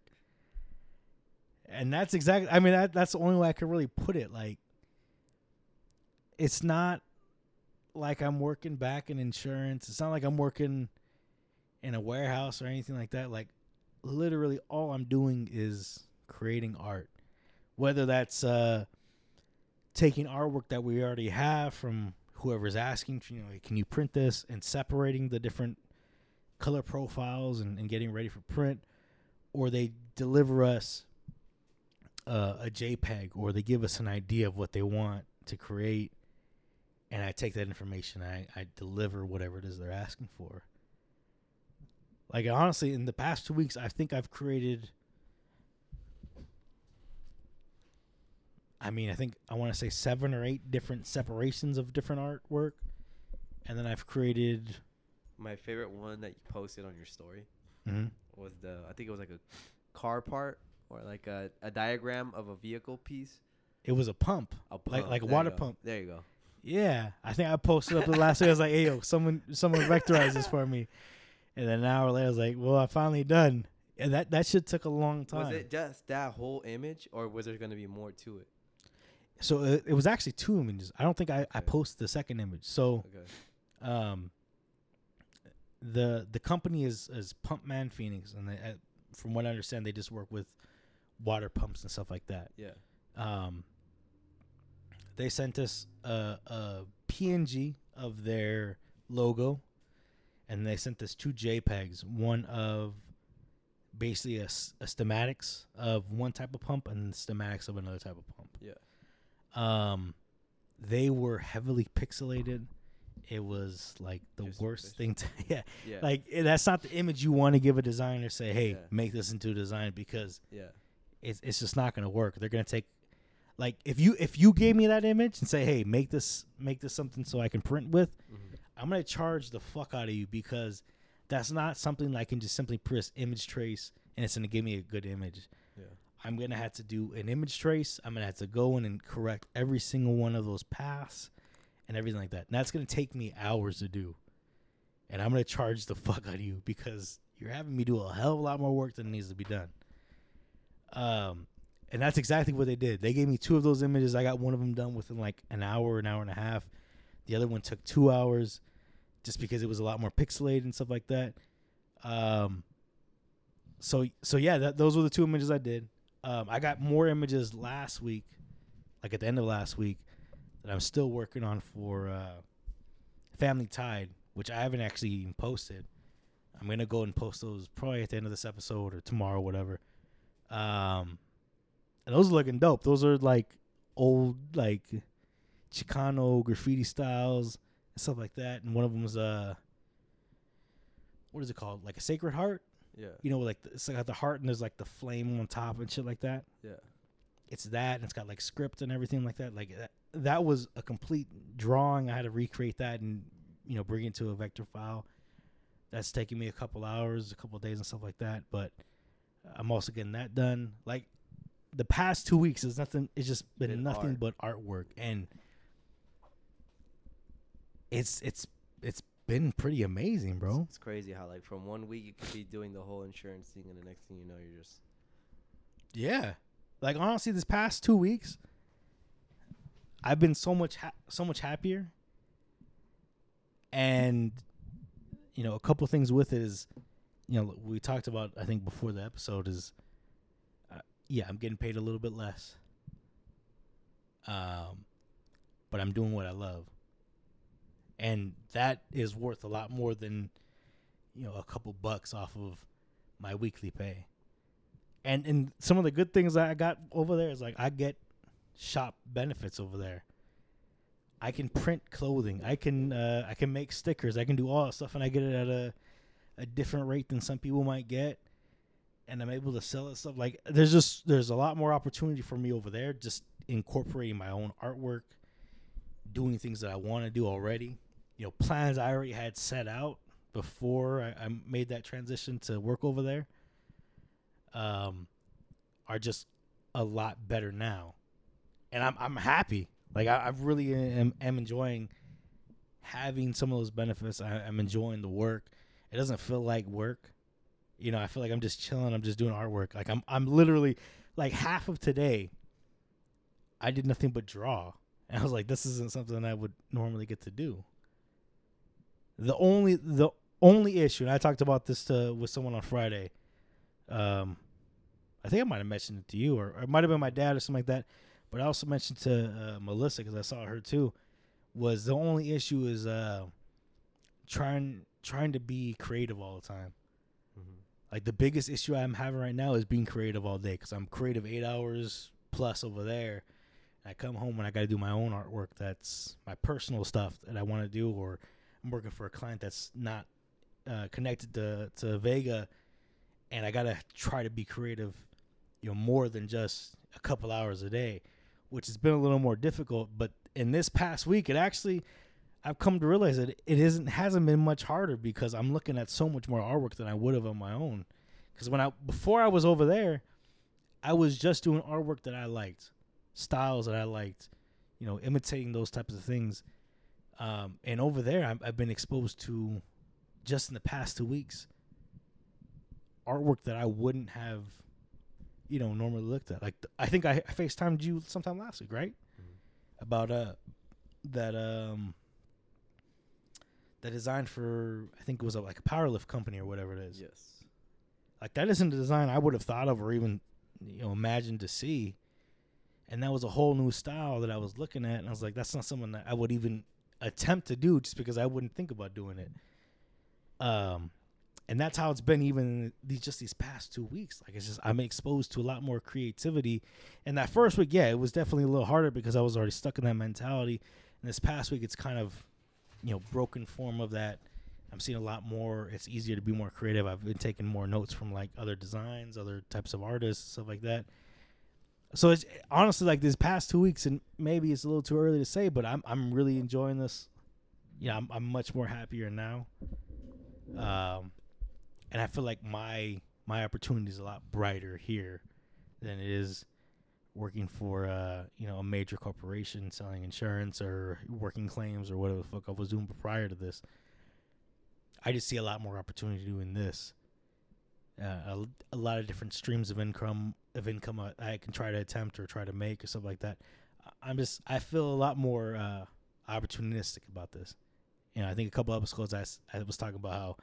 And that's exactly. I mean, that that's the only way I can really put it. Like, it's not like I'm working back in insurance. It's not like I'm working in a warehouse or anything like that. Like literally all I'm doing is creating art. Whether that's uh taking artwork that we already have from whoever's asking, you know, can you print this and separating the different color profiles and, and getting ready for print, or they deliver us uh, a JPEG or they give us an idea of what they want to create and I take that information I, I deliver whatever it is they're asking for. Like honestly, in the past two weeks, I think I've created. I mean, I think I want to say seven or eight different separations of different artwork, and then I've created. My favorite one that you posted on your story mhm. was the I think it was like a car part or like a, a diagram of a vehicle piece. It was a pump. A Like- pump. like a There you water pump. There you go. Yeah, I think I posted up the last week. I was like, "Hey, yo, someone, someone vectorized this for me," and then an hour later, I was like, "Well, I finally done." And that that shit took a long time. Was it just that whole image, or was there gonna be more to it? So it, it was actually two images. I don't think I, I Okay. posted the second image. So Okay. um, the the company is is Pump Man Phoenix, and they, uh, from what I understand, they just work with water pumps and stuff like that. Yeah. Um, they sent us a, a PNG of their logo, and they sent us two JPEGs. One of basically a schematics of one type of pump and schematics of another type of pump. Yeah. Um, they were heavily pixelated. It was like the Just worst thing to yeah. Yeah. Like that's not the image you want to give a designer. Say, hey, Yeah. make this into a design because yeah. it's it's just not gonna work. They're gonna take like if you if you gave me that image and say, hey, make this make this something so I can print with, Mhm. I'm gonna charge the fuck out of you because that's not something I can just simply press image trace and it's gonna give me a good image. I'm gonna have to do an image trace. I'm gonna have to go in and correct every single one of those paths and everything like that. And that's gonna take me hours to do. And I'm gonna charge the fuck out of you because you're having me do a hell of a lot more work than needs to be done. Um, and that's exactly what they did. They gave me two of those images. I got one of them done within like an hour, an hour and a half. The other one took two hours, just because it was a lot more pixelated and stuff like that. Um, so so yeah, that, those were the two images I did. Um, I got more images last week, like at the end of last week, that I'm still working on for uh, Family Tide, which I haven't actually even posted. I'm gonna go and post those probably at the end of this episode or tomorrow, whatever. Um, and those are looking dope. Those are like old like Chicano graffiti styles and stuff like that. And one of them was uh, what is it called? Like a Sacred Heart Yeah. you know, like the, it's like the heart and there's like the flame on top and shit like that. Yeah. It's that, and it's got like script and everything like that. Like that, that was a complete drawing. I had to recreate that and you know bring it to a vector file. That's taking me a couple hours, a couple days, and stuff like that. But I'm also getting that done. Like the past two weeks is nothing. It's just been, Been nothing art. but artwork, and it's it's it's been pretty amazing, bro. It's crazy how like from one week you could be doing the whole insurance thing, and the next thing you know, you're just Yeah. Like honestly, this past two weeks, I've been so much ha- so much happier. And you know, a couple things with it is, you know, we talked about I think before the episode is, uh, yeah, I'm getting paid a little bit less. Um, but I'm doing what I love, and that is worth a lot more than, you know, a couple bucks off of my weekly pay and and some of the good things that I got over there is like I get shop benefits over there. I can print clothing. I can uh, I can make stickers. I can do all that stuff, and I get it at a a different rate than some people might get. And I'm able to sell it stuff like there's just there's a lot more opportunity for me over there. Just incorporating my own artwork, doing things that I want to do already. You know, plans I already had set out before I, I made that transition to work over there um, are just a lot better now, and I'm I'm happy. Like I, I really am, am enjoying having some of those benefits. I, I'm enjoying the work. It doesn't feel like work. You know, I feel like I'm just chilling. I'm just doing artwork. Like I'm I'm literally like half of today. I did nothing but draw, and I was like, this isn't something I would normally get to do. The only the only issue, and I talked about this to, with someone on Friday. Um, I think I might have mentioned it to you, or, or it might have been my dad or something like that. But I also mentioned to uh, Melissa because I saw her too. Was the only issue is uh, trying trying to be creative all the time. Like the biggest issue I'm having right now is being creative all day because I'm creative eight hours plus over there. I come home and I got to do my own artwork. That's my personal stuff that I want to do, or I'm working for a client that's not uh, connected to to Vega, and I gotta try to be creative, you know, more than just a couple hours a day. which has been a little more difficult. But in this past week, it actually I've come to realize that it isn't hasn't been much harder because I'm looking at so much more artwork than I would have on my own. Because when I before I was over there, I was just doing artwork that I liked, styles that I liked, you know, imitating those types of things. Um, and over there, I've, I've been exposed to just in the past two weeks artwork that I wouldn't have, you know, normally looked at. Like I think I, I FaceTimed you sometime last week, right? About uh that um that design for I think it was a, like a power lift company or whatever it is. Yes. Like that isn't a design I would have thought of or even you know imagined to see. And that was a whole new style that I was looking at, and I was like, that's not something that I would even attempt to do, just because I wouldn't think about doing it. Um, and that's how it's been even these just these past two weeks. Like it's just I'm exposed to a lot more creativity. And that first week, yeah, it was definitely a little harder because I was already stuck in that mentality. And this past week, it's kind of you know broken form of that. I'm seeing a lot more. It's easier to be more creative. I've been taking more notes from like other designs, other types of artists, stuff like that. So it's honestly like this past two weeks, and maybe it's a little too early to say, but I'm I'm really enjoying this. Yeah, I'm I'm much more happier now. Um, and I feel like my my opportunity is a lot brighter here than it is working for uh you know a major corporation selling insurance or working claims or whatever the fuck I was doing prior to this. I just see a lot more opportunity doing this. Uh, a, a lot of different streams of income of income I, I can try to attempt or try to make or stuff like that. I- I'm just I feel a lot more uh, opportunistic about this. You know, I think a couple of episodes I was talking about how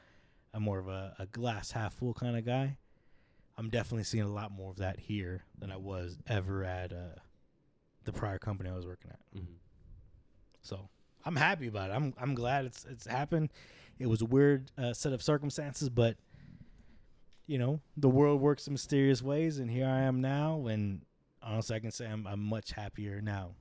I'm more of a, a glass half full kind of guy. I'm definitely seeing a lot more of that here than I was ever at uh, the prior company I was working at. Mm-hmm. So I'm happy about it. I'm I'm glad it's it's happened. It was a weird uh, set of circumstances, but you know the world works in mysterious ways, and here I am now. And honestly, I can say I'm I'm much happier now.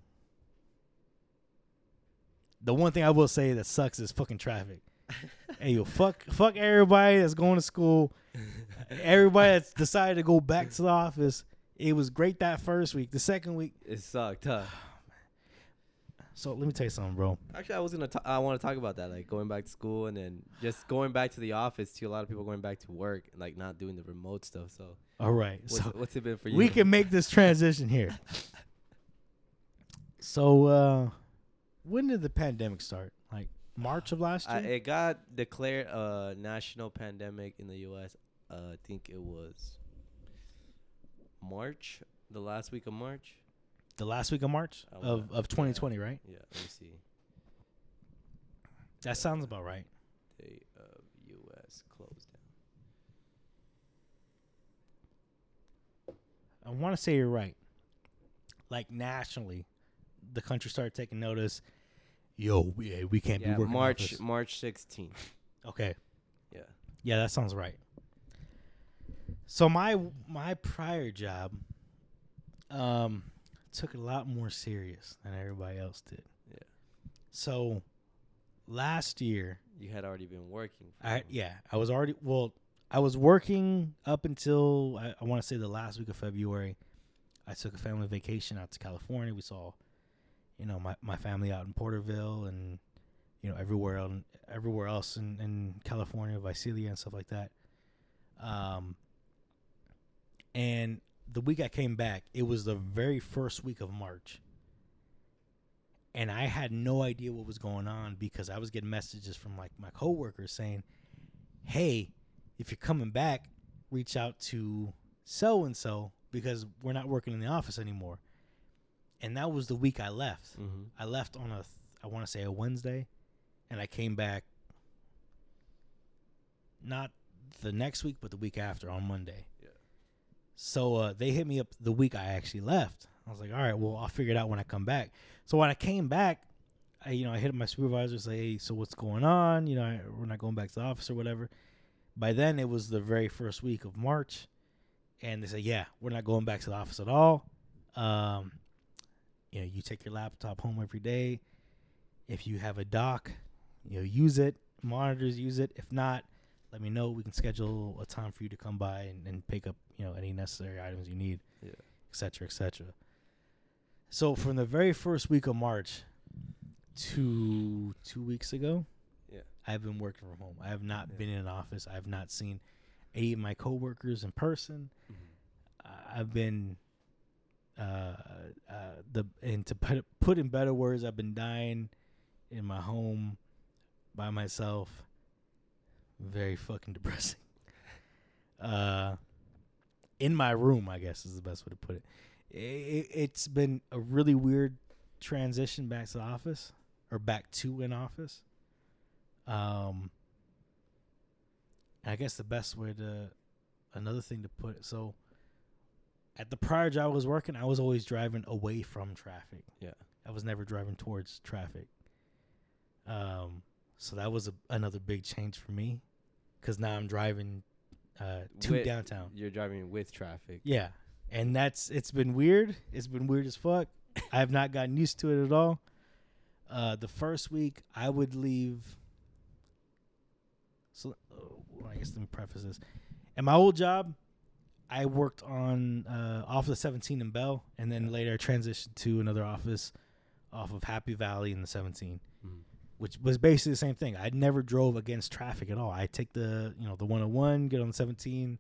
The one thing I will say that sucks is fucking traffic. hey yo, fuck fuck everybody that's going to school. Everybody that's decided to go back to the office. It was great that first week. The second week, It sucked, huh? So let me tell you something, bro. Actually, I was gonna. T- I want to talk about that, like going back to school and then just going back to the office. To a lot of people going back to work and like not doing the remote stuff. So, All right, what's, so what's it been for you? we can make this transition here. so, uh, when did the pandemic start? Like March of last year? it got declared a national pandemic in the U.S. Uh, I think it was March, the last week of March. The last week of March I of, of 2020, right? Yeah, let me see. That sounds about right. Day of U.S. closed down. I want to say you're right. Like nationally, the country started taking notice. Yo, we, we can't Yeah, be working March. March 16th. Okay, Yeah. yeah, that sounds right. So my my prior job, um, took it a lot more serious than everybody else did. Yeah. So, last year, You had already been working. for I yeah, I was already well. I was working up until I, I want to say the last week of February. I took a family vacation out to California. We saw, you know, my, my family out in Porterville and you know everywhere else, everywhere else in, in California, Visalia and stuff like that. Um, and the week I came back, it was the very first week of March. And I had no idea what was going on because I was getting messages from like my coworkers saying, "Hey, if you're coming back, reach out to so and so because we're not working in the office anymore." And that was the week I left. Mhm. I left on a th- I want to say a Wednesday, and I came back not the next week, but the week after on Monday. So uh, they hit me up the week I actually left. I was like, all right, well, I'll figure it out when I come back. So when I came back, I you know I hit up my supervisor, say, hey, so what's going on? You know, I, we're not going back to the office or whatever. By then, it was the very first week of March, and they said, yeah, we're not going back to the office at all. Um, you know, you take your laptop home every day. If you have a dock, you know, use it. Monitors, use it. If not, let me know. We can schedule a time for you to come by and, and pick up, you know, any necessary items you need, Yeah. et cetera, et cetera. So from the very first week of March to two weeks ago, Yeah. I've been working from home. I have not Yeah. been in an office. I have not seen any of my coworkers in person. I- I've been uh, uh, the and to put put in better words, I've been dying in my home by myself. Very fucking depressing. Uh, in my room, I guess is the best way to put it. it. It's been a really weird transition back to the office or back to an office. Um, I guess the best way to another thing to put it so at the prior job I was working, I was always driving away from traffic. Yeah. I was never driving towards traffic. Um, so that was a, another big change for me, because now I'm driving uh, to With- downtown. You're driving with traffic. Yeah, and that's it's been weird. It's been weird as fuck. I have not gotten used to it at all. Uh, the first week I would leave. So well, I guess let me preface this. At my old job, I worked on uh, off of the 17 in Bell, and then later I transitioned to another office off of Happy Valley in the 17 Mhm. Which was basically the same thing. I never drove against traffic at all. I take the you know the 101, get on the 17,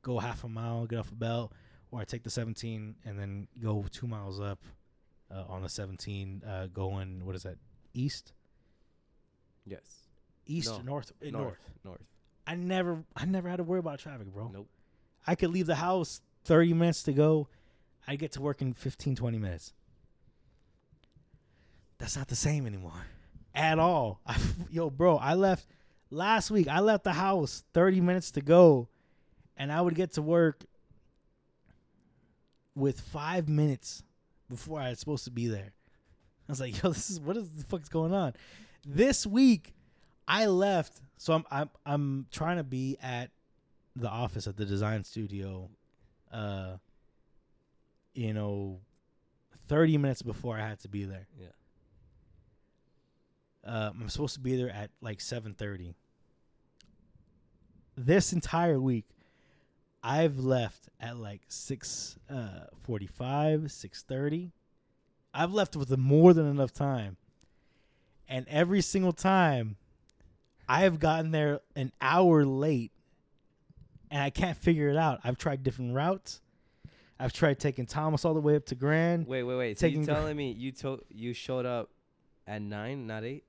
go half a mile, get off a belt, or I take the 17 and then go two miles up uh, on the 17, uh, going what is that east, Yes. east No. or north, Uh, north, North. North. I never I never had to worry about traffic, bro. Nope. I could leave the house 30 minutes to go. I get to work in 15, 20 minutes. That's not the same anymore at all. I, yo, bro, I left last week. I left the house 30 minutes to go, and I would get to work with five minutes before I was supposed to be there. I was like, yo, this is what is the fuck's going on? This week, I left, so I'm I'm I'm trying to be at the office at the design studio, uh, you know, thirty minutes before I had to be there. Yeah. Uh, I'm supposed to be there at like seven thirty. This entire week, I've left at like six uh, forty five, six thirty. I've left with more than enough time, and every single time, I have gotten there an hour late, and I can't figure it out. I've tried different routes. I've tried taking Thomas all the way up to Grand. Wait, wait, wait. So you telling me you told you showed up at nine, not eight?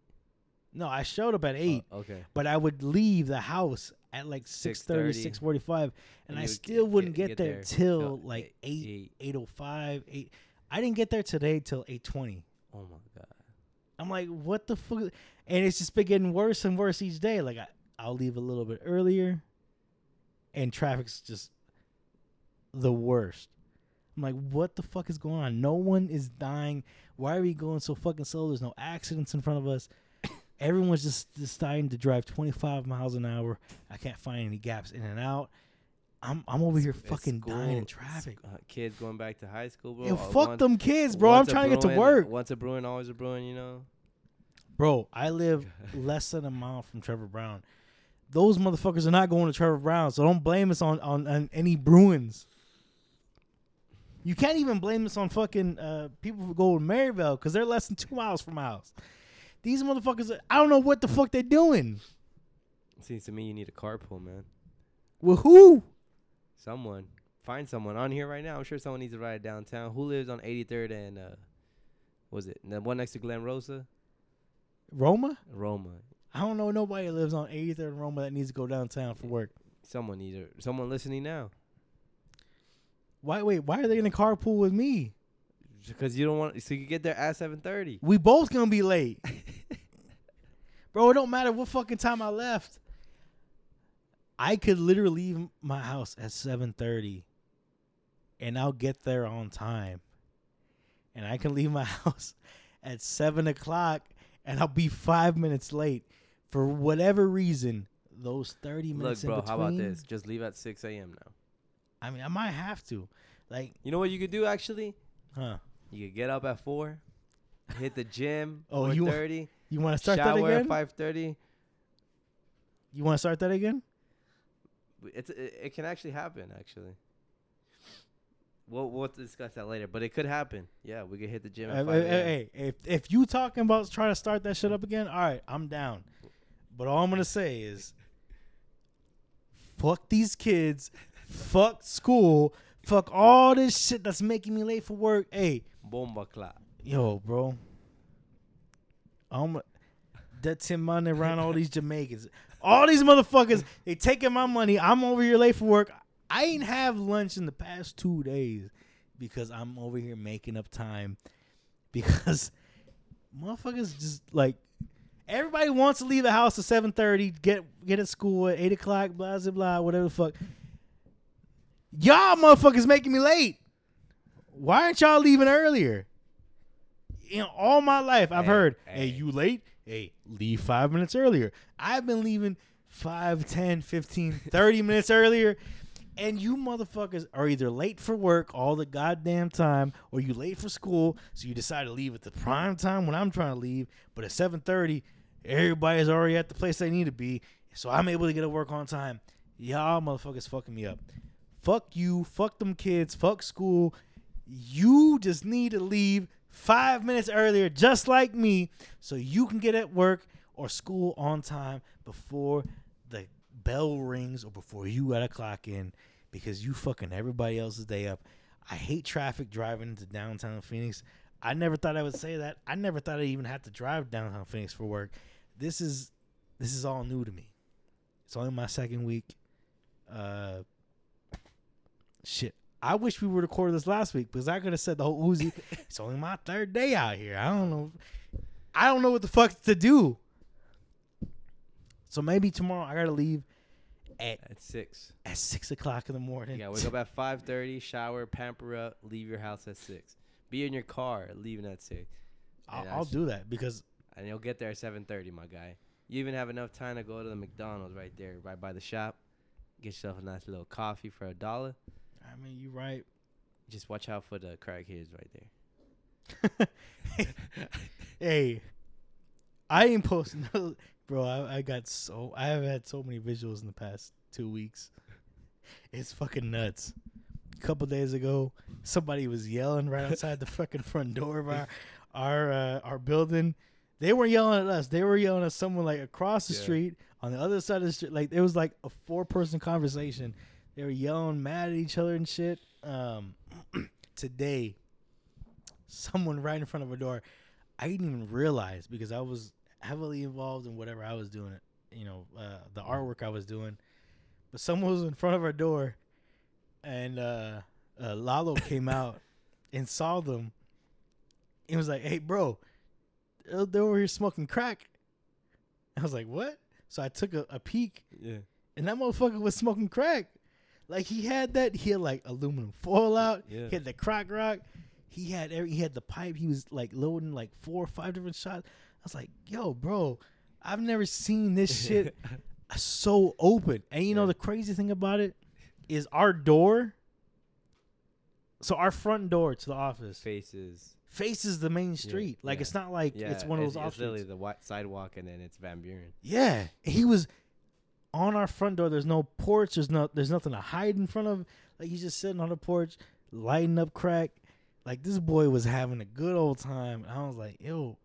No, I showed up at oh, eight. Oh, okay. but I would leave the house at like 6.30, 6:30. 6.45, and, And I still wouldn't get- get, get there, there till till like eight- 8, 8.05, 8. I didn't get there today till 8.20. Oh my god. I'm like, what the fuck? And it's just been getting worse and worse each day. Like, I, I'll leave a little bit earlier, and traffic's just the worst. I'm like, what the fuck is going on? No one is dying. Why are we going so fucking slow? There's no accidents in front of us. Everyone's just deciding to drive 25 miles an hour. I can't find any gaps in and out. I'm I'm over here It's fucking dying in traffic. uh, kids going back to high school, bro. Yeah, Uh, fuck once- them kids, bro. I'm trying to get to work. Once a Bruin, always a Bruin. You know. Bro, I live less than a mile from Trevor Browne. Those motherfuckers are not going to Trevor Browne, so don't blame us on, on, on any Bruins. You can't even blame us on fucking uh, people who go to Maryvale because they're less than two miles from my house. These motherfuckers, I don't know what the fuck they're doing. Seems to me you need a carpool, man. With who? Someone. Find someone on here right now. I'm sure someone needs to ride downtown. Who lives on 83rd and uh, what was it the one next to Glen Rosa? Roma? Roma. I don't know nobody that lives on 83rd and Roma that needs to go downtown for work. Someone needs a, someone listening now. Why? Wait, why are they in a carpool with me? Because you don't want so you get there at 7:30. We both gonna be late. Bro, it don't matter what fucking time I left. I could literally leave my house at 7:30 and I'll get there on time. And I can leave my house at seven o'clock and I'll be five minutes late. For whatever reason, those 30 Look, minutes bro, in how about this? Just leave at 6 a.m. now. I mean, I might have to. Like, You know what you could do actually? huh? You could get up at four, hit the gym. Oh, you- 4:30. You want to start shower that at again? 5:30. You want to start that again? It's it, it can actually happen actually. We'll we'll discuss that later, but it could happen. Yeah, we could hit the gym Hey, at 5 hey, hey, hey, if if you talking about trying to start that shit up again, all right, I'm down. But all I'm gonna say is, fuck these kids, fuck school, fuck all this shit that's making me late for work. Hey, Bomba clap. yo, bro, I'm that Tim money around all these Jamaicans, all these motherfuckers. They taking my money. I'm over here late for work. I ain't have lunch in the past two days because I'm over here making up time because motherfuckers just like everybody wants to leave the house at seven thirty, get get at school at eight o'clock, blah blah blah, whatever the fuck. Y'all motherfuckers making me late. Why aren't y'all leaving earlier? Know, all my life I've Hey, heard, hey, hey. you late? Hey, leave five minutes earlier. I've been leaving 5, 10, 15, 30 minutes earlier. And you motherfuckers are either late for work all the goddamn time, or you late for school, so you decide to leave at the prime time when I'm trying to leave. But at 7:30, everybody's already at the place they need to be, so I'm able to get to work on time. Y'all motherfuckers fucking me up. Fuck you. Fuck them kids. Fuck school. You just need to leave five minutes earlier, just like me, so you can get at work or school on time before the bell rings or before you gotta clock in because you fucking everybody else's day up. I hate traffic driving into downtown Phoenix. I never thought I would say that. I never thought I even had to drive downtown Phoenix for work. This is this is all new to me. It's only my second week. Uh shit. I wish we would have recorded this last week because I could have said the whole Uzi. it's only my third day out here. I don't know. I don't know what the fuck to do. So maybe tomorrow I gotta leave at At six. at six o'clock in the morning. Yeah, wake up at five thirty, shower, pamper up, leave your house at six. Be in your car, leaving at six, I'll, I'll do that because and you'll get there at seven thirty, my guy. You even have enough time to go to the McDonald's right there, right by the shop. Get yourself a nice little coffee for a dollar. I mean you're right. Just watch out for the crackheads right there. hey, I ain't posting, no, bro. I, I got so I have had so many visuals in the past two weeks. It's fucking nuts. A couple days ago, somebody was yelling right outside the fucking front door of our our uh, our building. They weren't yelling at us. They were yelling at someone like across the Yeah. street on the other side of the street. Like it was like a four person conversation. They were yelling mad at each other and shit. Um, today, someone right in front of our door. I didn't even realize because I was heavily involved in whatever I was doing. You know, uh, the artwork I was doing. But someone was in front of our door, and uh, uh, Lalo came out and saw them. It was like, "Hey, bro, they're they're over here smoking crack." I was like, "What?" So I took a, a peek, Yeah. and that motherfucker was smoking crack. Like he had that, he had like aluminum foil out. Yeah. He had the crack rock. He had every, he had the pipe. He was like loading like four or five different shots. I was like, "Yo, bro, I've never seen this shit so open." And you know the crazy thing about it is our door. So our front door to the office Faces. faces the main street. Like yeah. it's not like Yeah. it's one of those it's, off it's literally the white sidewalk, and then it's Van Buren. Yeah, he was on our front door. There's no porch. There's no. There's nothing to hide in front of. Like he's just sitting on the porch, lighting up crack. Like this boy was having a good old time. And I was like, yo,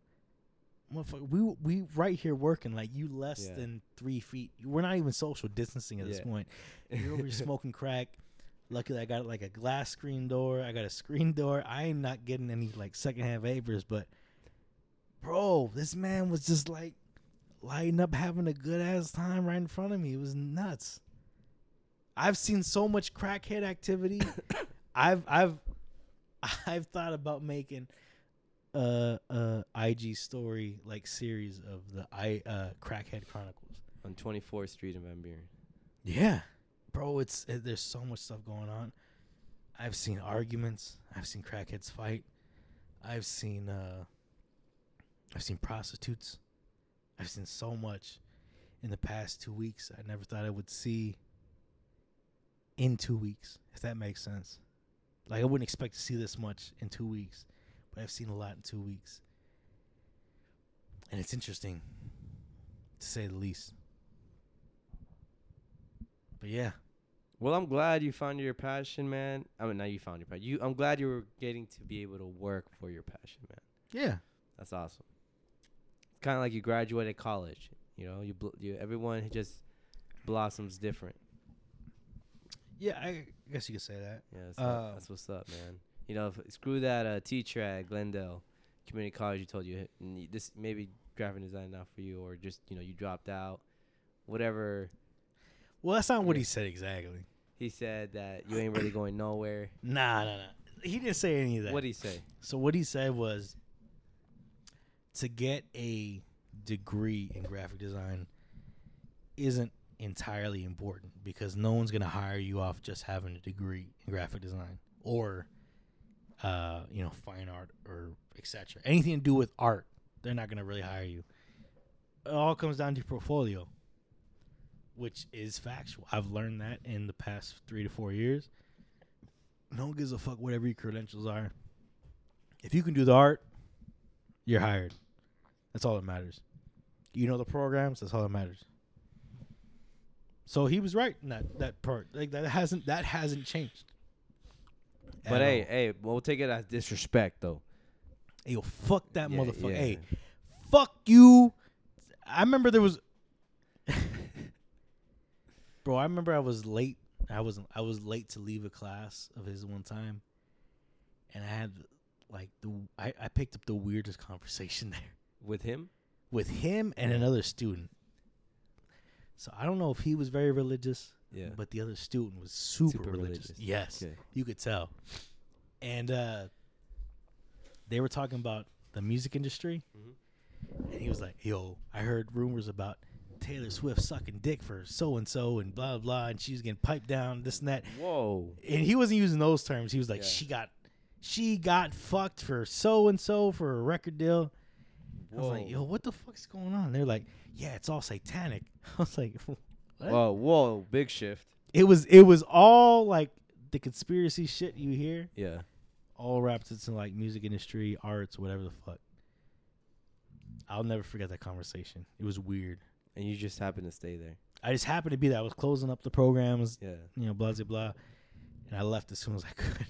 motherfucker, we we right here working. Like you less Yeah. than three feet. We're not even social distancing at this Yeah. point. You're over here smoking crack. Luckily, I got like a glass screen door. I got a screen door. I am not getting any like secondhand vapors, but bro, this man was just like lighting up, having a good ass time right in front of me. It was nuts. I've seen so much crackhead activity. I've I've I've thought about making a a IG story like series of the I uh crackhead chronicles. on 24th Street in Van Buren. Yeah, bro, it's it, there's so much stuff going on. I've seen arguments. I've seen crackheads fight. I've seen uh I've seen prostitutes. I've seen so much in the past 2 weeks I never thought I would see in 2 weeks, if that makes sense. Like I wouldn't expect to see this much in 2 weeks, but I've seen a lot in 2 weeks. And it's interesting to say the least. But yeah, Well, I'm glad you found your passion, man. I mean, now you found your passion. You, I'm glad you were getting to be able to work for your passion, man. Yeah. That's awesome. Kind of like you graduated college. You know, you, bl- you everyone just blossoms different. Yeah, I guess you could say that. Yeah, that's, Uh, that's what's up, man. You know, if, screw that uh, teacher at Glendale Community College. You told you this maybe graphic design not for you, or just you know you dropped out, whatever. Well, that's not what he said exactly. He said that you ain't really going nowhere. Nah, nah, nah. He didn't say any of that. What he say? So what he said was to get a degree in graphic design isn't entirely important because no one's gonna hire you off just having a degree in graphic design or uh, you know, fine art or etc. Anything to do with art, they're not gonna really hire you. It all comes down to portfolio, which is factual. I've learned that in the past three to four years. No one gives a fuck whatever your credentials are. If you can do the art, you're hired. That's all that matters. You know the programs. That's all that matters. So he was right in that that part. Like that hasn't that hasn't changed. But hey, all. hey, we'll take it as disrespect though. Hey, yo, fuck that Yeah, motherfucker. yeah. Hey, fuck you. I remember there was, bro. I remember I was late. I was I was late to leave a class of his one time, and I had like the I, I picked up the weirdest conversation there with him. with him and another student. So I don't know if he was very religious, Yeah. but the other student was super, Super religious. religious. Yes, Okay. you could tell. And uh, they were talking about the music industry, Mhm. and he was like, "Yo, I heard rumors about Taylor Swift sucking dick for so and so, and blah blah, and she's getting piped down, this and that." Whoa. And he wasn't using those terms. He was like, Yeah. "She got, she got fucked for so and so for a record deal." I was like, "Yo, what the fuck's going on?" They're like, "Yeah, it's all satanic." I was like, "What?" Whoa, whoa, big shift. It was it was all like the conspiracy shit you hear, Yeah. all wrapped into like music industry, arts, whatever the fuck. I'll never forget that conversation. It was weird. And you just happened to stay there. I just happened to be there. I was closing up the programs, Yeah. you know, blah blah blah, and I left as soon as I could.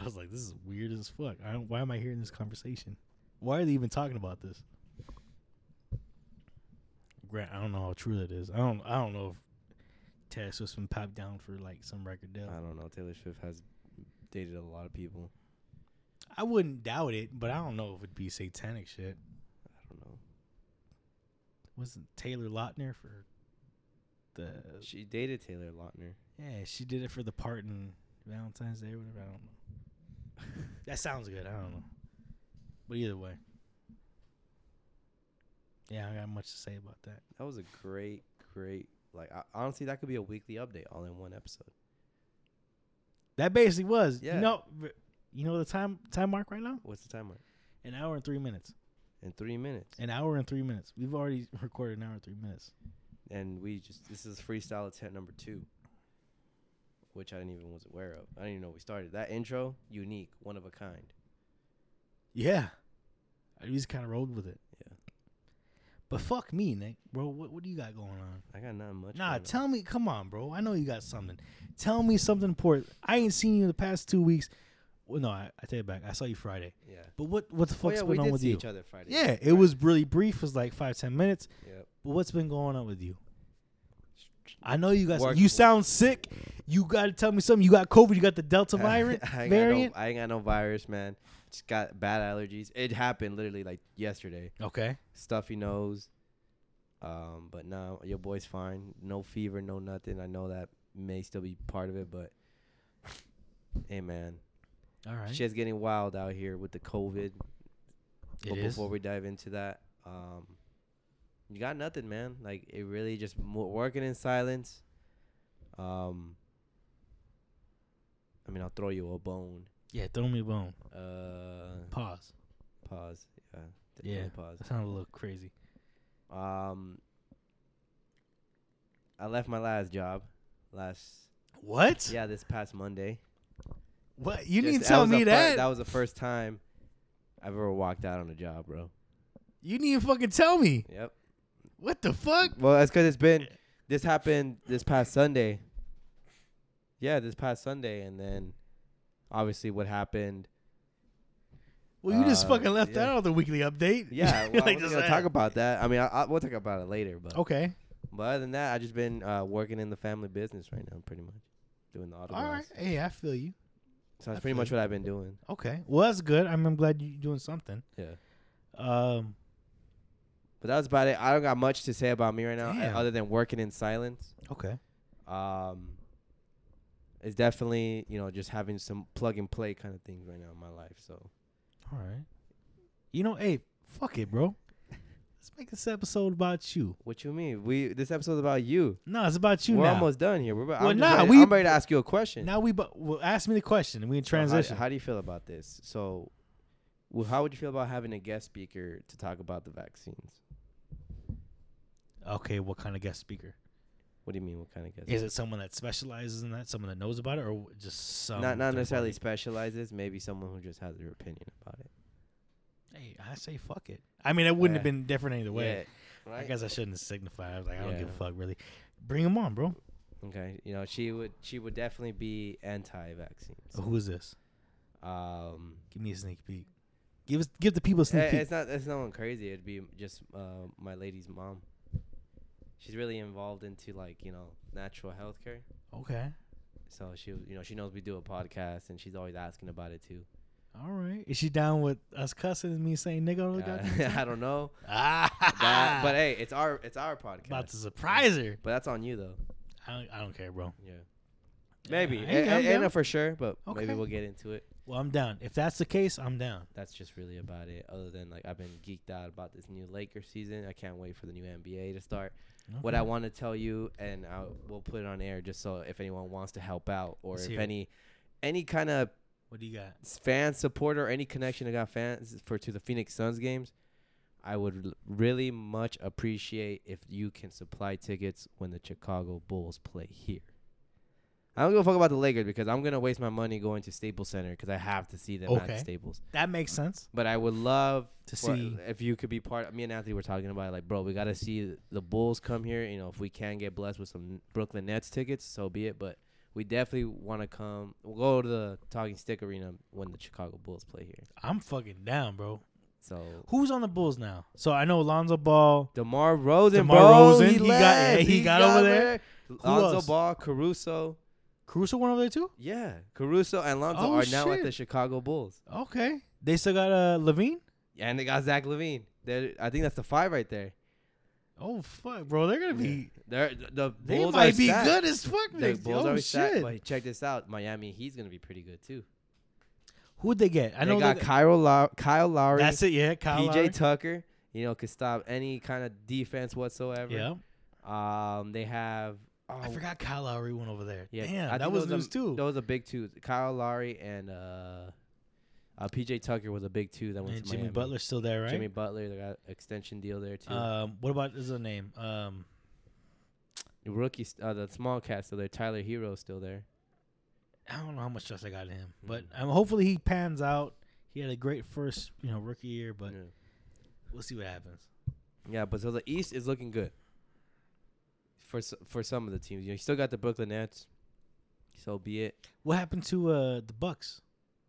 I was like, "This is weird as fuck. I don't, why am I hearing this conversation? Why are they even talking about this?" Grant, I don't know how true that is. I don't. I don't know if Taylor Swift's been popped down for like some record deal. I don't know. Taylor Swift has dated a lot of people. I wouldn't doubt it, but I don't know if it'd be satanic shit. I don't know. Wasn't Taylor Lautner for the? She dated Taylor Lautner. Yeah, she did it for the part in Valentine's Day or whatever. I don't know. That sounds good. I don't know, but either way, yeah, I got much to say about that. That was a great, great. Like I, honestly, that could be a weekly update all in one episode. That basically was. Yeah. You know, you know the time time mark right now? What's the time mark? An hour and three minutes. In three minutes. An hour and three minutes. We've already recorded an hour and three minutes. And we just this is freestyle attempt number two, which I didn't even was aware of. I didn't even know we started that intro. Unique, one of a kind. Yeah, I just kind of rolled with it. Yeah. But fuck me, Nick, bro. What what do you got going on? I got nothing much. Nah, going on. tell me. Come on, bro. I know you got something. Tell me something important. I ain't seen you in the past two weeks. Well, no, I, I take it back. I saw you Friday. Yeah. But what what the Oh fuck's yeah, been we on with see you? each other Friday. Yeah, it was really brief. It was like five ten minutes. Yep. But what's been going on with you? I know you Work- you sound sick. You got to tell me something. You got COVID. You got the Delta variant. I ain't variant. Got no, I ain't got no virus, man. Just got bad allergies. It happened literally like yesterday. okay. Stuffy nose. Um, but no, your boy's fine. No fever, no nothing. I know that may still be part of it, but hey, man, All right. shit's getting wild out here with the COVID. It but is. before we dive into that, um, you got nothing, man. Like it really just mo- working in silence. Um, I mean, I'll throw you a bone. Yeah, throw me a bone. Uh, Pause. pause. Yeah. Yeah. Pause. That sounded a little crazy. Um, I left my last job last. What? Yeah, this past Monday. What? You Just- need to tell me fir- that. That was the first time I've ever walked out on a job, bro. you need to fucking tell me. Yep. What the fuck? Well, that's because it's been. This happened this past Sunday. Yeah, this past Sunday, and then obviously what happened. Well, you just Uh, fucking left yeah. on the weekly update. Yeah, well, Like, I'm just gonna talk about that. I mean, I, I, we'll talk about it later, but Okay. but other than that, I just been uh, working in the family business right now, pretty much doing the auto. All right. Hey, I feel you. So that's I pretty much you. what I've been doing. Okay. Well, that's good. I'm, I'm glad you're doing something. Yeah. Um. But that was about it. I don't got much to say about me right now, Damn. other than working in silence. Okay. Um, it's definitely you know just having some plug and play kind of things right now in my life. So All right. You know, hey, fuck it, bro. Let's make this episode about you. what you mean? We this episode's about you. No, it's about you We're now. almost done here. We're about, Well, I'm nah, ready, we- I'm ready to ask you a question. Now we, but well, ask me the question and we can So how- transition. how, do you feel about this? So, well, how would you feel about having a guest speaker to talk about the vaccines? Okay, what kind of guest speaker? What do you mean? What kind of guest? Is it someone that specializes in that, someone that knows about it, or just some? not not necessarily party? specializes. Maybe someone who just has their opinion about it. Hey, I say fuck it. I mean, it wouldn't have been different either way. Yeah, I guess I shouldn't signify. I was like, I don't give a fuck, really. Bring him on, bro. Okay, you know she would she would definitely be anti-vaccines. Who is this? Um, Give me a sneak peek. Give us, give the people a sneak eh, peek. it's not it's no one crazy. It'd be just uh, my lady's mom. She's really involved into like you know natural healthcare. Okay. So she you know she knows we do a podcast and she's always asking about it too. All right. Is she down with us cussing and me saying nigga all the Uh? I don't know. Ah, That, but hey, it's our it's our podcast. about to surprise her. But that's on you though. I don't, I don't care, bro. Yeah. Maybe. Hey, I'm a- ain't down. no for sure, but Okay. maybe we'll get into it. Well, I'm down. If that's the case, I'm down. That's just really about it. Other than like I've been geeked out about this new Lakers season. I can't wait for the new NBA to start. What I want to tell you, and I we'll put it on air just so if anyone wants to help out, or Let's if hear it. any any kind of What do you got? fan supporter or any connection to got fans for to the Phoenix Suns games, I would l- really much appreciate if you can supply tickets when the Chicago Bulls play here. I don't give a fuck about the Lakers because I'm gonna waste my money going to Staples Center because I have to see them Okay. at Staples. That makes sense. But I would love To for- see- if you could be part. Of me and Anthony were talking about it, like, bro, we gotta see the Bulls come here. You know, if we can get blessed with some Brooklyn Nets tickets, so be it. But we definitely want to come. We'll go to the Talking Stick Arena when the Chicago Bulls play here. I'm fucking down, bro. So Who's on the Bulls now? So I know Alonzo Ball. Demar Rosen, DeMar bro, Rosen, he, he got- yeah, he got over there. Lonzo else? Ball, Caruso, Caruso went over there too. yeah, Caruso and Lonzo Oh, are now at the Chicago Bulls. Okay. They still got uh LaVine. Yeah, and they got Zach LaVine. They're, I think that's the five right there. Oh fuck, bro. They're gonna be. They're, the They Bulls might be good as fuck. The next- Bulls oh are shit. But check this out, Miami. He's gonna be pretty good too. Who'd they get? I they know got they Kyle, Low- Kyle Lowry, That's it. Yeah, Kyle. PJ Lowry. Tucker. You know, could stop any kind of defense whatsoever. Yeah. Um, they have. Oh, I forgot Kyle Lowry went over there. Yeah, Damn, I that think was news too. That was a big two. Kyle Lowry and uh, uh, PJ Tucker was a big two that went and to Jimmy Miami. Butler's still there, right? Jimmy Butler, they got extension deal there too. Um, what about his other name? Um, Rookie, st- uh, the small cat still there. Tyler Herro still there. I don't know how much trust I got in him, but Mm. um, hopefully he pans out. He had a great first, you know, rookie year, but yeah. we'll see what happens. Yeah, but so the East is looking good for for some of the teams. You know, you still got the Brooklyn Nets. So be it. What happened to uh the Bucks?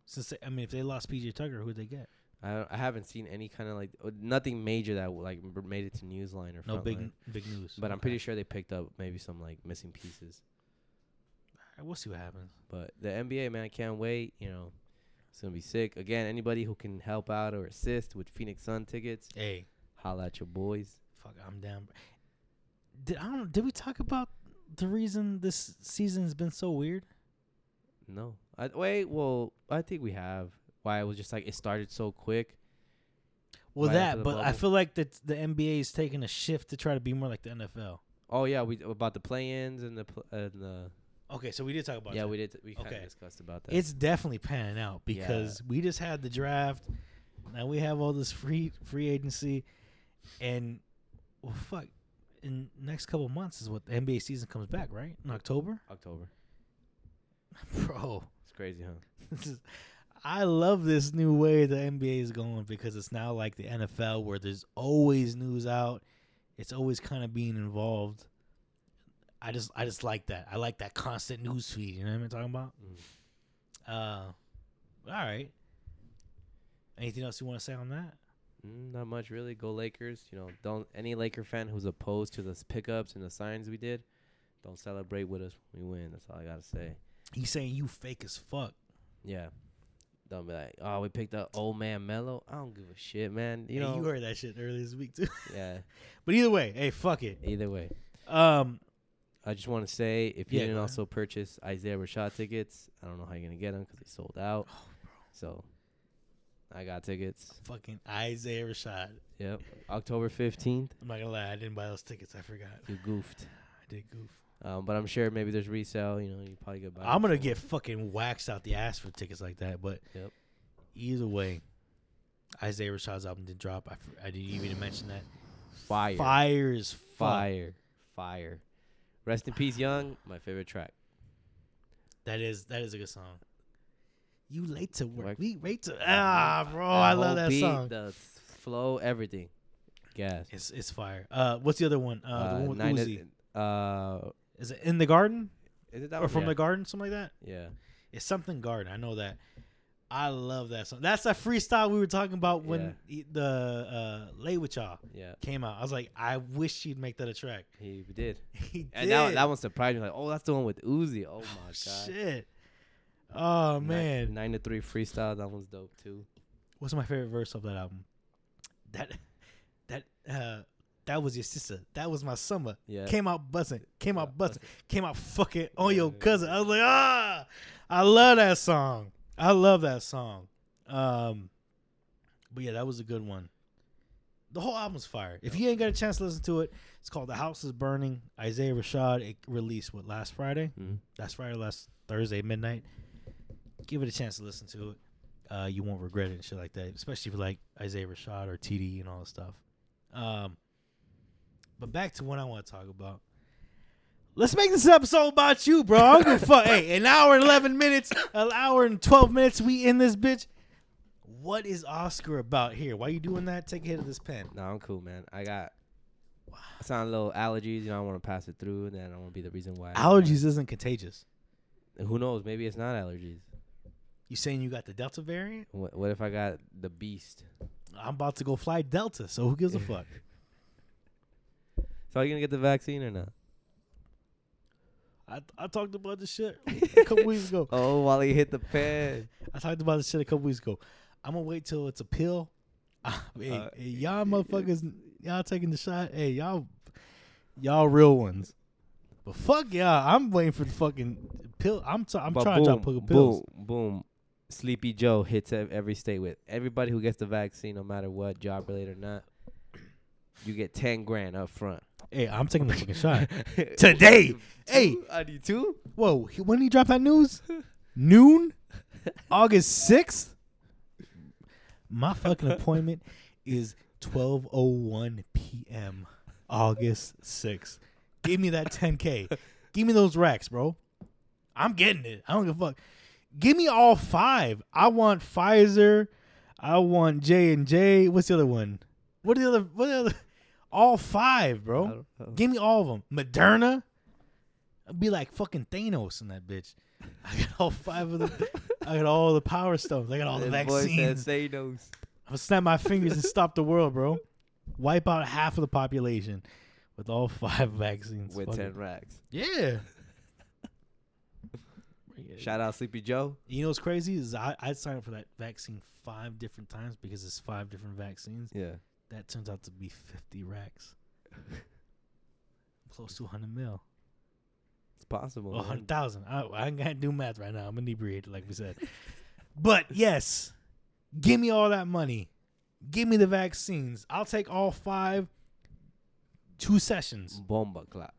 Since they, I mean, if they lost PJ Tucker, who'd they get? I don't- I haven't seen any kind of like uh, nothing major that like made it to Newsline or No big Frontline. big news. But I'm pretty sure they picked up maybe some like missing pieces. Alright, we'll see what happens. But the NBA man, I can't wait. You know, it's gonna be sick. Again, anybody who can help out or assist with Phoenix Sun tickets, Hey, holla at your boys. fuck, I'm down. Did I don't? Did we talk about the reason this season has been so weird? No, I wait. Well, I think we have. Why it was just like it started so quick. Well, Right that, but I feel like that the NBA is taking a shift to try to be more like the NFL. Oh yeah, we about the play-ins and the pl- and the Okay, so we did talk about yeah that. we did T- we kind of Okay. discussed about that. It's definitely panning out Yeah. because we just had the draft. Now we have all this free free agency, and well, fuck. In next couple months is what the NBA season comes back, right? In October, October. bro. It's crazy, huh? This is, I love this new way the NBA is going because it's now like the NFL where there's always news out. It's always kind of being involved. I just I just like that. I like that constant news feed. You know what I'm talking about? Mm. Uh, all right. Anything else you want to say on that? Mm, not much really. Go Lakers. You know, don't any Laker fan who's opposed to the pickups and the signs we did, don't celebrate with us. when We win. That's all I gotta say. He's saying you fake as fuck. Yeah. Don't be like, oh, we picked up old man Melo. I don't give a shit, man. You Hey, know. you heard that shit earlier this week too. yeah. but either way, hey, fuck it. Either way, Um, I just want to say if you Yeah, didn't go also purchase Isaiah Rashad tickets, I don't know how you're gonna get them because they sold out. Oh, So, I got tickets. fucking Isaiah Rashad. Yep. October fifteenth. I'm not gonna lie, I didn't buy those tickets. I forgot. You goofed. I did goof. Um, but I'm sure maybe there's resale. You know, you probably could buy. I'm gonna get fucking waxed out the ass for tickets like that. But Yep. either way, Isaiah Rashad's album did drop. I didn't even mention that. fire. Fire is. Fire. Fire. Rest in peace, Young. My favorite track. That is that is a good song. You late to work. Work. We late to ah, bro. I love that beat, song. The flow, everything. Gas. It's it's fire. Uh, what's the other one? Uh, the one with Uzi. to- uh, Is it in the garden is it that or one? from yeah. the garden? Something like that. Yeah. It's something garden. I know that. I love that song. That's that freestyle we were talking about when Yeah. he- the uh, "Lay with Y'all" Yeah. came out. I was like, I wish she'd make that a track. He did. He did. And that, that one surprised me. Like, oh, that's the one with Uzi. Oh, my God. Shit. Oh Nine- man, Nine to three freestyle. That one's dope, too. what's my favorite verse of that album? That that uh that was your sister. That was my summer. Yeah. Came out buzzing. Came out buzzing. Came out fucking on your Yeah. cousin. I was like, ah, I love that song. I love that song. Um, but yeah, that was a good one. The whole album's fire. If you ain't got a chance to listen to it, it's called "The House Is Burning." Isaiah Rashad. It released what last Friday? Mhm. Last Friday, last Thursday midnight. Give it a chance to listen to it. Uh, you won't regret it and shit like that. Especially if you like Isaiah Rashad or TD and all that stuff. Um, but back to what I want to talk about. Let's make this episode about you, bro. I don't fuck. Hey, an hour and eleven minutes, an hour and twelve minutes. We in this bitch. What is Oscar about here? Why you doing that? Take a hit of this pen. No, I'm cool, man. I got. I sound a little allergies. You know, I want to pass it through, and then I want to be the reason why. Allergies isn't contagious. Who knows? Maybe it's not allergies. You saying you got the Delta variant? What, what if I got the beast? I'm about to go fly Delta, so who gives a fuck? So are you gonna get the vaccine or not? I, I talked about this shit a couple weeks ago. Oh, while he hit the pen. I talked about this shit a couple weeks ago. I'm gonna wait till it's a pill. hey, Uh, hey, y'all motherfuckers, y'all taking the shot. Hey, y'all, y'all real ones. But fuck y'all, I'm waiting for the fucking pill. I'm t- I'm trying boom, to put pills. boom, boom. Sleepy Joe hits every state with everybody who gets the vaccine, no matter what, job related or not. You get ten grand up front Hey, I'm taking the fucking shot today. Hey? I need two. whoa, he- when did he drop that news? Noon, August sixth. My fucking appointment is 12:01 p.m. August sixth. Give me that 10k. Give me those racks, bro. I'm getting it. I don't give a fuck. Give me all five. I want Pfizer. I want J and J. What's the other one? What are the other? What are the other? All five, bro. Give me all of them. Moderna. I'd be like fucking Thanos in that bitch. I got all five of them. I got all the power stones. I got all the This boy said vaccines. those. I'm gonna snap my fingers and stop the world, bro. Wipe out half of the population with all five vaccines. with Fuck ten it. racks. Yeah. Shout out Sleepy Joe. You know what's crazy is I I signed up for that vaccine five different times because it's five different vaccines. Yeah. That turns out to be fifty racks. Close to 100 mil. It's possible. Oh, 100,000. I, I can't do math right now. I'm inebriated, like we said. but yes, give me all that money. Give me the vaccines. I'll take all five. Two sessions. Bomba clap.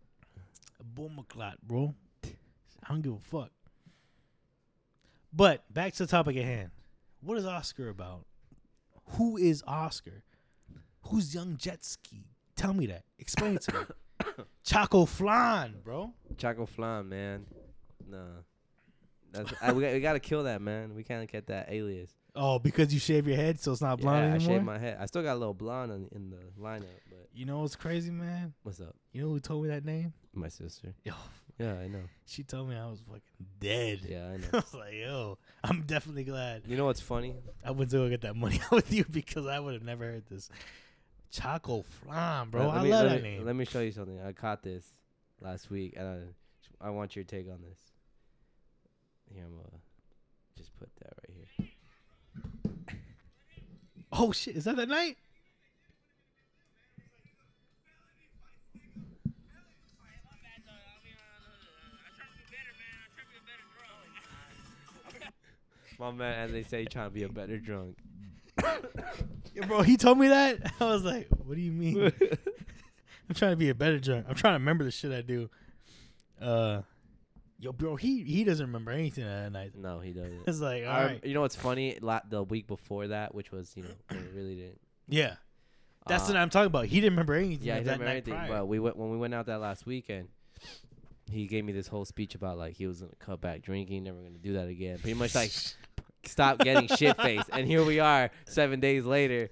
Boom a clot, bro. I don't give a fuck. But back to the topic at hand. What is Oscar about? Who is Oscar? Who's Young Jet Ski? Tell me that. Explain it to me. Choco Flan, bro. Choco Flan, man. Nah. That's I, we, got, we gotta kill that man. We can't get that alias. Oh, because you shave your head, so it's not blonde yeah, I anymore. shaved my head. I still got a little blonde on, in the lineup, but you know what's crazy, man? what's up? You know who told me that name? My sister. Yo, Yeah, I know. she told me I was fucking dead. Yeah, I know. I was like, yo, I'm definitely glad you know what's funny? I went to go get that money out with you because I would have never heard this. Choco Flan, bro. Let I me- love that me- name. Let me show you something. I caught this last week, and I, I want your take on this. Here, I'm gonna just put that right here. oh shit, is that that night? My man, as they say, trying to be a better drunk. Yeah, bro, he told me that. I was like, what do you mean? I'm trying to be a better drunk. I'm trying to remember the shit I do. Uh, yo, bro, he he doesn't remember anything that night. no, he doesn't. It's like, all I- right, You know what's funny? La- the week before that, which was you know when it really didn't. yeah, that's uh, what I'm talking about. He didn't remember anything. Yeah, he didn't remember anything. prior. But we went when we went out that last weekend. He gave me this whole speech about like he was gonna cut back drinking, never gonna do that again. Pretty much like stop getting shit faced. And here we are, seven days later.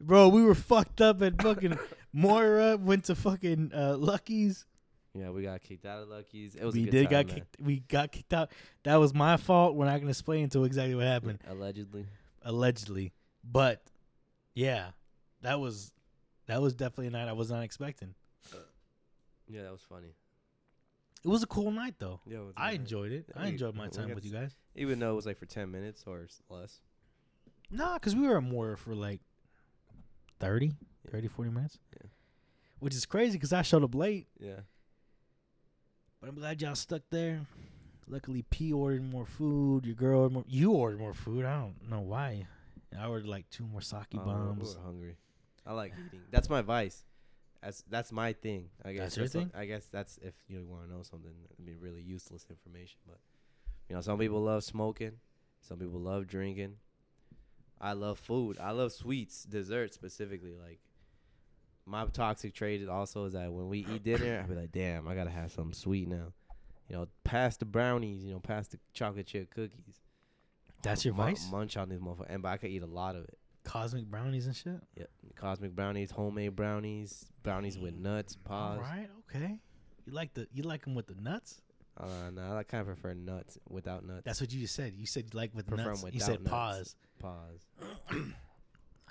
bro, we were fucked up at fucking Moira. Went to fucking uh, Lucky's. Yeah, we got kicked out of Lucky's. It was we a good did time, got man. kicked. We got kicked out. That was my fault. We're not gonna explain to exactly what happened. Allegedly. allegedly. But yeah, that was that was definitely a night I was not expecting. Yeah, that was funny. It was a cool night though. Yeah, it was I alright. enjoyed it. I We- enjoyed my time with you guys. Even though it was like for ten minutes or less. Nah, because we were at more for like 30, Yeah. 30, 40 minutes. Yeah. Which is crazy because I showed up late. Yeah. But I'm glad y'all stuck there. Luckily, P ordered more food. Your girl, ordered more, you ordered more food. I don't know why. I ordered like two more sake oh, we bombs. were hungry. I like eating. That's my vice. That's that's my thing. I guess That's your thing? I guess that's if you want to know something. I mean, really useless information, but you know, some people love smoking. Some people love drinking. I love food. I love sweets, desserts specifically. Like my toxic trait also is that when we eat dinner, I be like, damn, I gotta have something sweet now. You know, past the brownies, you know, past the chocolate chip cookies. That's your vice? Munch on these motherfuckers, and but I could eat a lot of it. Cosmic brownies and shit. Yep. Cosmic brownies, homemade brownies, brownies with nuts, All paws. right, okay. You like the you like them with the nuts? Uh, no, I kind of prefer nuts without nuts. That's what you just said. You said you like with Prefer nuts. You said nuts. pause. Paws.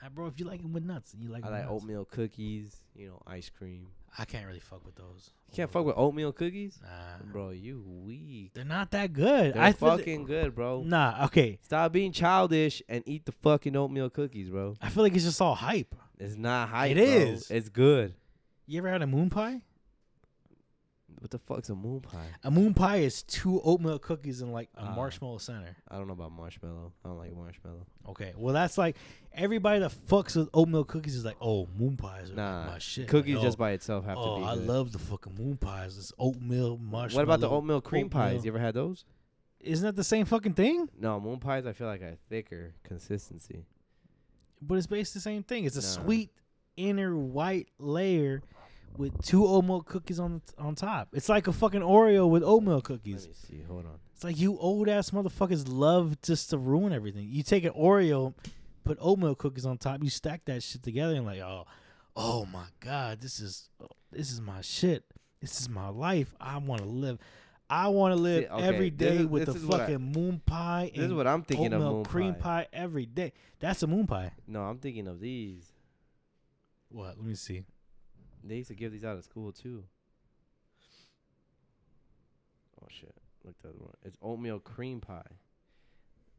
Ah, bro, if you like them with nuts, you like. I like nuts. oatmeal cookies. You know, ice cream. I can't really fuck with those. You can't fuck with oatmeal cookies, Nah, bro. You weak. they're not that good. They're I feel th- fucking good, bro. Nah, okay. Stop being childish and eat the fucking oatmeal cookies, bro. I feel like it's just all hype. It's not hype. It bro. is. It's good. You ever had a moon pie? What the fuck's a moon pie? A moon pie is two oatmeal cookies and like a Ah. marshmallow center. I don't know about marshmallow. I don't like marshmallow. Okay, well that's like everybody that fucks with oatmeal cookies is like, oh, moon pies are Nah, my shit. cookies Like, just oh, by itself have oh, to be. Oh, I love the fucking moon pies. It's oatmeal marshmallow. What about the oatmeal cream oatmeal. pies? You ever had those? Isn't that the same fucking thing? No, moon pies. I feel like a thicker consistency. But it's basically the same thing. It's a Nah. sweet inner white layer with two oatmeal cookies on on top. It's like a fucking Oreo with oatmeal Let cookies. me see. Hold on. It's like you old ass motherfuckers love just to ruin everything. You take an Oreo, put oatmeal cookies on top, you stack that shit together and like, oh, oh my god, this is this is my shit. This is my life. I want to live. I want to live See, okay, every is- with the what I- fucking moon pie This is what I'm thinking of. Moon cream pie. pie every day. That's a moon pie. No, I'm thinking of these. What? Let me see. They used to give these out at school too. Oh shit! Look the other one. It's oatmeal cream pie.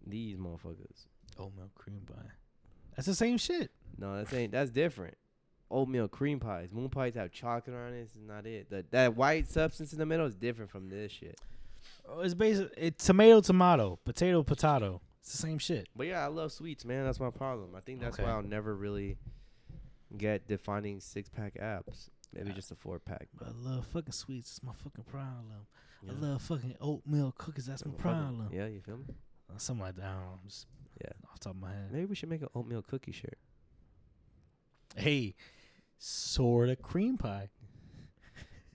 These motherfuckers. Oatmeal cream pie. That's the same shit. No, that's ain't. That's different. Oatmeal cream pies. Moon pies have chocolate on it. Is not it. That that white substance in the middle is different from this shit. Oh, It's basically it's tomato, tomato, potato, potato. It's the same shit. But yeah, I love sweets, man. That's my problem. I think that's Okay. why I'll never really get defining six pack apps. Maybe just a four pack. But I love fucking sweets. It's my fucking problem. Yeah. I love fucking oatmeal cookies. That's my problem. Yeah, you feel me? Uh, Something like that. I don't know, just Yeah. off the top of my head. Maybe we should make an oatmeal cookie shirt. Hey, sort of cream pie.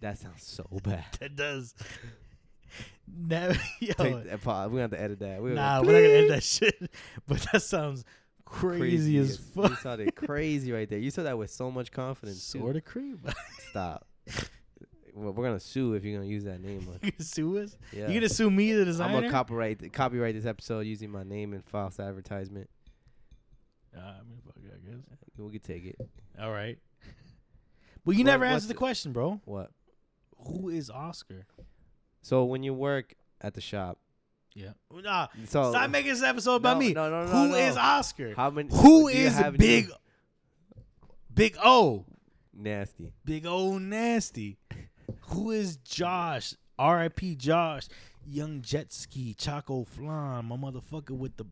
That sounds so bad. That does. Never, yo, Take that pause. We have to edit that. We nah, we're not gonna end that shit. But that sounds crazy, as fuck. You sounded crazy right there. You said that with so much confidence. Sort of creep. Stop. well, we're gonna sue if you're gonna use that name. you gonna sue us? Yeah. You gonna sue me, the designer? I'm gonna copyright copyright this episode using my name and false advertisement. Uh, I mean, fuck it, I guess. We could take it. All right. But you never answered the- question, bro. What? Who is Oscar? So when you work at the shop, Yeah. Nah. so Stop making this episode about No, me. no, no, no, Who no. is Oscar? how many? Who do you is have Big any- Big O? nasty? Big O nasty. Who is Josh? R.I.P. Josh. Young jet ski, Choco Flan, my motherfucker with the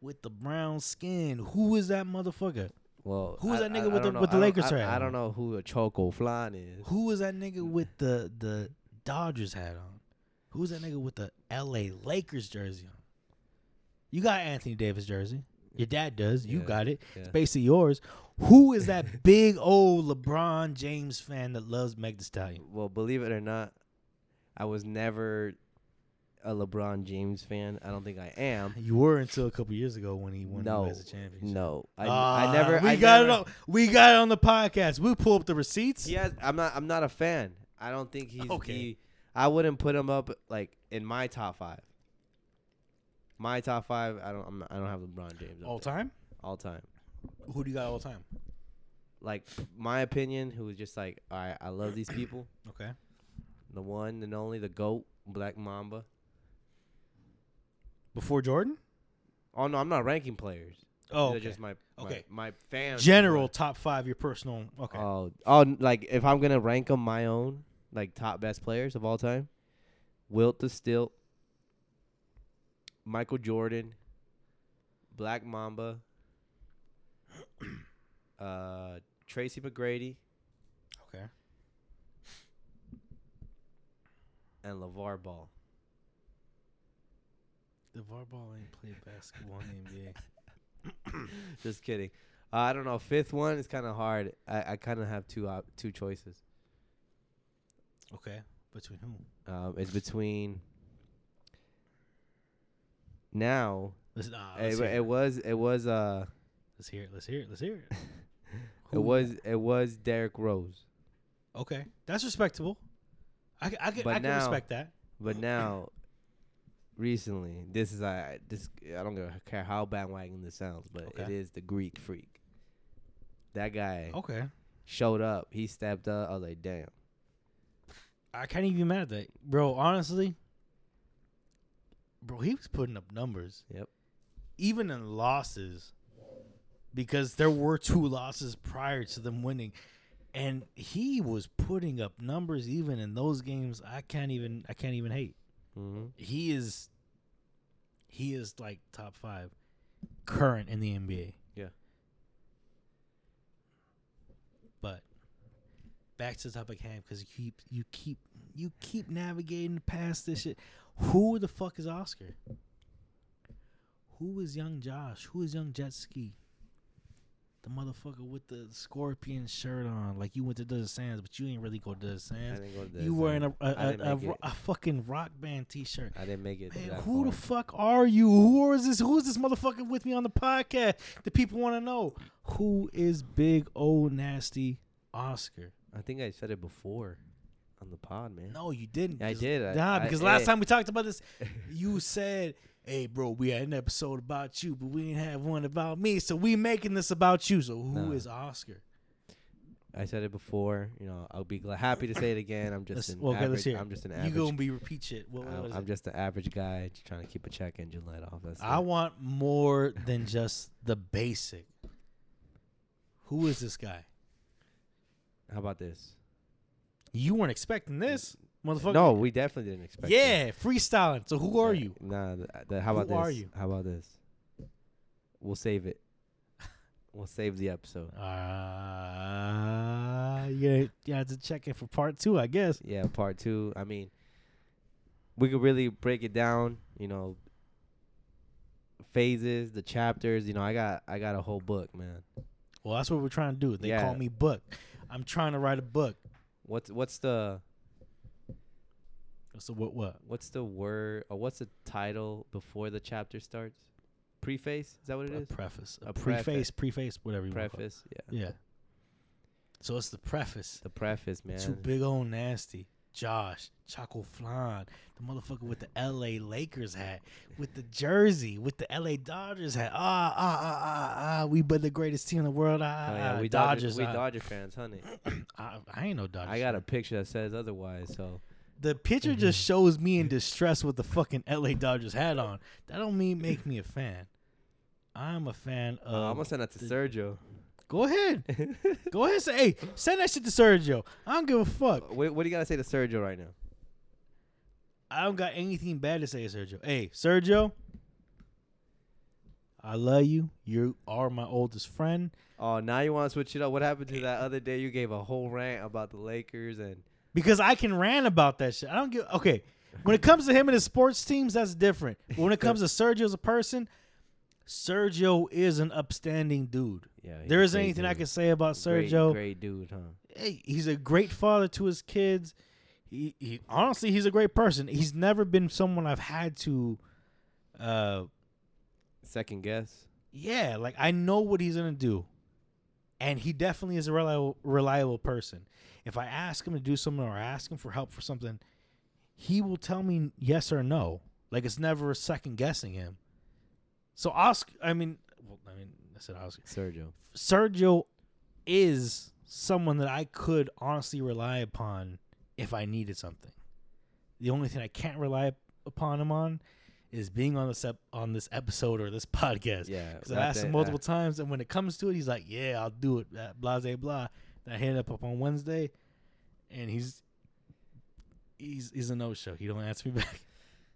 with the brown skin. Who is that motherfucker? Well, Who's that nigga I with the- know. with the I don't- Lakers I, hat I don't know who a Choco Flan is. Who is that nigga with the the Dodgers hat on? Who's that nigga with the L.A. Lakers jersey on? You got Anthony Davis jersey. Your dad does. You Yeah, got it. yeah. It's basically yours. Who is that big old LeBron James fan that loves Meg Thee Stallion? Well, believe it or not, I was never a LeBron James fan. I don't think I am. You were until a couple years ago when he won No, the a championship. no, I, Ah, I never. We I got never, it. On, we got it on the podcast. We pull up the receipts. Yeah, I'm not. I'm not a fan. I don't think he's. Okay. He, I wouldn't put him up like in my top five. My top five. I don't. I'm not, I don't have LeBron James up all there. time. All time. Who do you got all time? Like my opinion, who was just like, all right, I love these people. Okay. The one and only, the goat, Black Mamba. Before Jordan. Oh no, I'm not ranking players. Oh, They're okay. just my my, Okay. my fans. General top five. Your personal. Okay. Oh, oh, like if I'm gonna rank them my own, like top best players of all time, Wilt the Stilt, Michael Jordan, Black Mamba, uh, Tracy McGrady, okay. and LaVar Ball. LaVar Ball ain't played basketball in the NBA. Just kidding. Uh, I don't know. Fifth one is kind of hard. I, I kind of have two op- two choices. Okay. Between who? Um, it's between now. Let's, It, let's, hear it it. was it was uh let's hear it. Let's hear it. Let's hear it. it was it was Derrick Rose. Okay, that's respectable. I, I, can, I can respect that. But now, recently, this is I this I don't care how bandwagon this sounds, but it Okay. is the Greek Freak. That guy Okay, showed up. He stepped up. I was like, damn. I can't even be mad at that, bro. Honestly, bro, he was putting up numbers. Yep. Even in losses, because there were two losses prior to them winning, and he was putting up numbers even in those games. I can't even. I can't even hate. Mm-hmm. He is. He is like top five, current in the NBA. Yeah. But back to the topic hand because you keep you keep you keep navigating past this shit. Who the fuck is Oscar? Who is young Josh? Who is young Jet Ski? The motherfucker with the scorpion shirt on, like you went to Desert Sands, but you ain't really go to Desert I Sands. didn't go to You wearing a a, a, a, make ro- it. a fucking rock band T-shirt. I didn't make it. Man, who the fuck are you? Who is this? Who is this motherfucker with me on the podcast? The people want to know who is Big Old Nasty Oscar. I think I said it before on the pod, man. No, you didn't. I did. I- Nah, I- because last hey. time we talked about this, you said, "Hey, bro, we had an episode about you, but we didn't have one about me, so we making this about you." So who is. Oscar? I said it before. You know, I'll be glad, happy to say it again. I'm just Let's, an okay, average. let's hear. I'm just an average. You gonna be repeat shit? What, what I'm, I'm just an average guy just trying to keep a check engine light off. That's I it. want more than just the basic. Who is this guy? How about this? You weren't expecting this, motherfucker. No, we definitely didn't expect. Yeah, freestyling. So who are Yeah, you? Nah. The, the, how about Who this? are you? How about this? We'll save it. we'll save the episode. Uh, you you have to check it for part two, I guess. Yeah, part two. I mean, we could really break it down. You know, phases, the chapters. You know, I got I got a whole book, man. Well, that's what we're trying to do. They call me Book. I'm trying to write a book. What's what's the So what? What? What's the word or what's the title before the chapter starts? Preface? Is that what it A is? preface. A, A preface. preface. Preface. Whatever you want. Preface. Yeah. Yeah. So it's the preface. The preface, man. Too big old nasty. Josh, Choco Flan, the motherfucker with the LA Lakers hat, with the jersey, with the LA Dodgers hat. Ah, ah, ah, ah, ah. We but the greatest team in the world. Ah, Oh, yeah, ah, we Dodgers. Dodgers. We ah. Dodger fans, honey. I, I ain't no Dodgers. I got a picture that says otherwise. So The picture just shows me in distress with the fucking LA Dodgers hat on. That don't mean make me a fan. I'm a fan of. uh, I'm gonna send that to the- Sergio. Go ahead. Go ahead. Say, hey, send that shit to Sergio. I don't give a fuck. What, what do you gotta say to Sergio right now? I don't got anything bad to say to Sergio. Hey, Sergio, I love you. You are my oldest friend. Oh, now you want to switch it up? What happened to that other day? You gave a whole rant about the Lakers and Because I can rant about that shit. I don't give okay. When it comes to him and his sports teams, that's different. But when it comes to Sergio as a person, Sergio is an upstanding dude. Yeah. There isn't great anything I can say about Great- Sergio. Great, dude, huh? Hey, he's a great father to his kids. He, he honestly, he's a great person. He's never been someone I've had to, uh, Second guess. yeah, like I know what he's gonna do, and he definitely is a reliable, reliable person. If I ask him to do something or ask him for help for something, he will tell me yes or no. Like it's never a second guessing him. So Oscar, I mean, well, I mean, I said Oscar. Sergio. Sergio is someone that I could honestly rely upon if I needed something. The only thing I can't rely upon him on is being on this ep- on this episode or this podcast. Yeah. Because I asked him multiple times, and when it comes to it, he's like, "Yeah, I'll do it." Uh, blah blah blah. I hit up up on Wednesday, and he's he's he's a no show. He don't answer me back.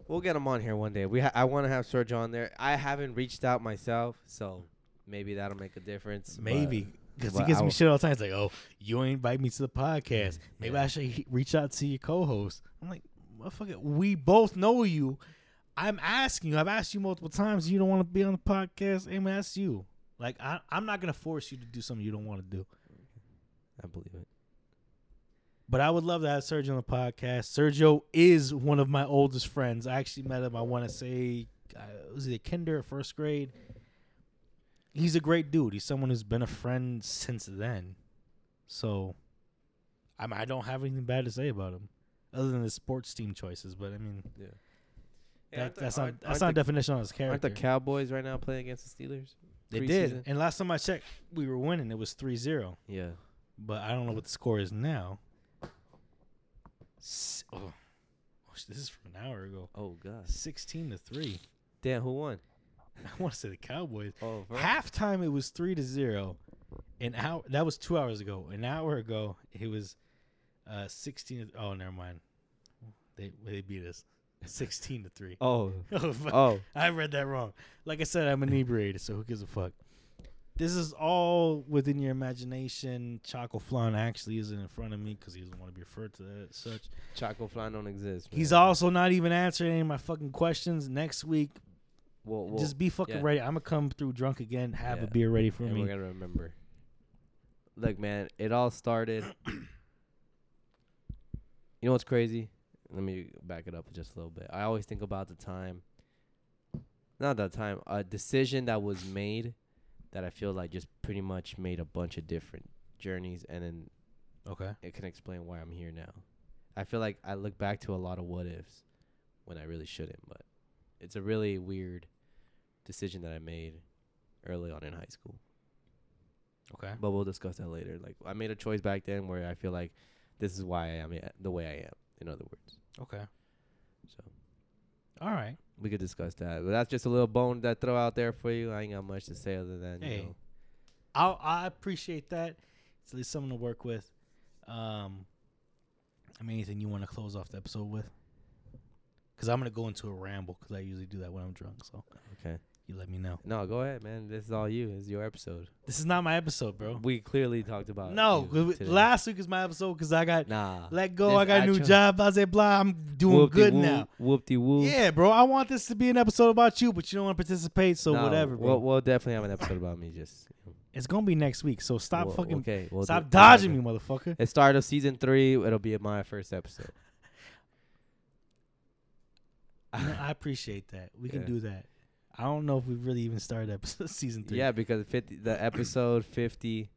We'll get him on here one day. We ha- I want to have Sergio on there. I haven't reached out myself, so maybe that'll make a difference. Maybe because he I me shit all the time. It's like, "Oh, you ain't invite me to the podcast. Maybe Yeah. I should he- reach out to your co-host." I'm like, "Motherfucker, we both know you. I'm asking you. I've asked you multiple times. You don't want to be on the podcast. I'm ask you. Like, I, I'm not gonna force you to do something you don't want to do." I believe it. But I would love to have Sergio on the podcast. Sergio is one of my oldest friends. I actually met him. I want to say, uh, was a kinder or first grade? He's a great dude. He's someone who's been a friend since then. So, I mean, I don't have anything bad to say about him, other than his sports team choices. But I mean, Yeah. that, that's not aren't, that's aren't a the, definition on his character. aren't the Cowboys right now playing against the Steelers? they preseason? did, and last time I checked, we were winning. It was 3-0. Yeah. but I don't know what the score is now. S- oh, Oh, this is from an hour ago. Oh God. Sixteen to three. Damn, who won? I want to say the Cowboys. Oh. Halftime it was three to zero. An hour that was two hours ago. An hour ago it was uh sixteen. To, oh, never mind. They they beat us sixteen to three. Oh. Oh. Oh. I read that wrong. Like I said, I'm inebriated, so who gives a fuck? This is all within your imagination. Choco Flan actually isn't in front of me because he doesn't want to be referred to as such. Choco flan don't exist. He's also not even answering any of my fucking questions. Next week, Well, well, just be fucking yeah. ready. I'm gonna come through drunk again. Have a beer ready for and me. we're gonna remember. Look, man, it all started. you know what's crazy? Let me back it up just a little bit. I always think about the time, not that time, a decision that was made that I feel like just pretty much made a bunch of different journeys, and then Okay. it can explain why I'm here now. I feel like I look back to a lot of what ifs when I really shouldn't, but it's a really weird decision that I made early on in high school. Okay. But we'll discuss that later. Like I made a choice back then where I feel like this is why I am the way I am. In other words, Okay. so All right. we could discuss that. But that's just a little bone that I throw out there for you. I ain't got much to say other than Hey. you know, I'll, I appreciate that. It's at least something to work with. Um, I mean, anything you want to close off the episode with? Because I'm gonna go into a ramble because I usually do that when I'm drunk. So okay. You let me know. No, go ahead, man. This is all you. This is your episode. This is not my episode, bro. We clearly talked about No, you today. last week is my episode because I got Nah. let go. This I got a new job. Blah blah blah. I'm doing good now. Whoop de whoop. Yeah, bro. I want this to be an episode about you, but you don't want to participate, so whatever, bro. We'll, we'll definitely have an episode about me. Just it's gonna be next week, so stop we'll- fucking okay. We'll stop do- dodging me, motherfucker. At start of season three, it'll be my first episode. No, I appreciate that. We can Yeah. do that. I don't know if we've really even started episode season three. Yeah, because fifty, the episode fifty,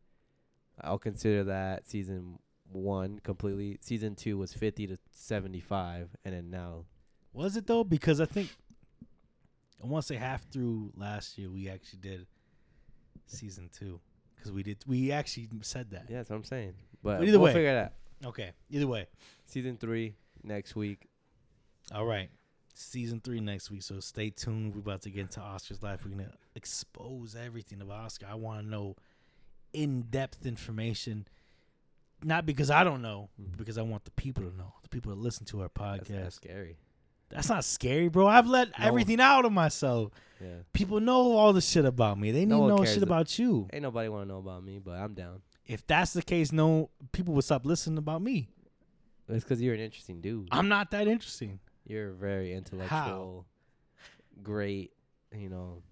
I'll consider that season one completely. Season two was fifty to seventy-five, and then now, Was it though? Because I think I want to say half through last year we actually did season two because we did we actually said that. yeah, that's what I'm saying. But, But either we'll way. figure it out. Okay. Either way, Season three next week. all right. Season three next week, so stay tuned. We're about to get into Oscar's life. We're gonna expose everything of Oscar. I want to know in-depth information, not because I don't know, Mhm. because I want the people to know. The people that listen to our podcast. that's scary. That's not scary, bro. I've let No. everything out of myself. Yeah. People know all the shit about me. They need No to one know shit ab- about you. Ain't nobody want to know about me, but I'm down. If that's the case, no people would stop listening about me. It's because you're an interesting dude. I'm not that interesting. You're very intellectual, great. You know,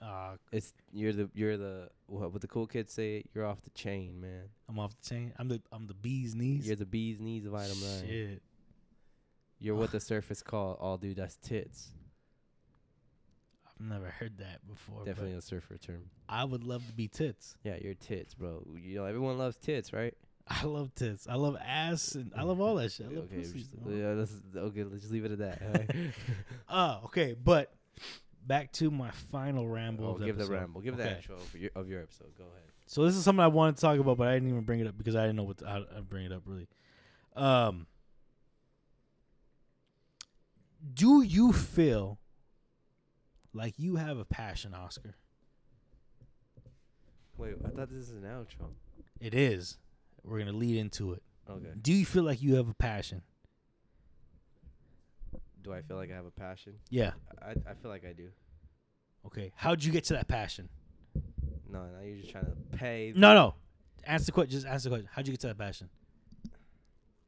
Uh, it's you're the you're the what, what the cool kids say. You're off the chain, man. I'm off the chain. I'm the I'm the bee's knees. You're the bee's knees of item nine. Shit. You're what the surface call. all dude, that's tits. I've never heard that before. Definitely a surfer term. I would love to be tits. Yeah, you're tits, bro. You know, everyone loves tits, right? I love tits. I love ass and I love all that shit. I love okay, pussy. yeah, let's, okay, let's just leave it at that. all right? Oh, okay. But back to my final ramble. oh, of the give the ramble. Give the intro of your, of your episode. Go ahead. So this is something I wanted to talk about, but I didn't even bring it up because I didn't know what to, how to bring it up really. Um, do you feel like you have a passion, Oscar? Wait, I thought this is an outro. It is. We're gonna lead into it. Okay. Do you feel like you have a passion? Do I feel like I have a passion? Yeah. I I feel like I do. Okay. How'd you get to that passion? No, now you're just trying to pay. No, no. Answer the question. Just answer the question. How'd you get to that passion?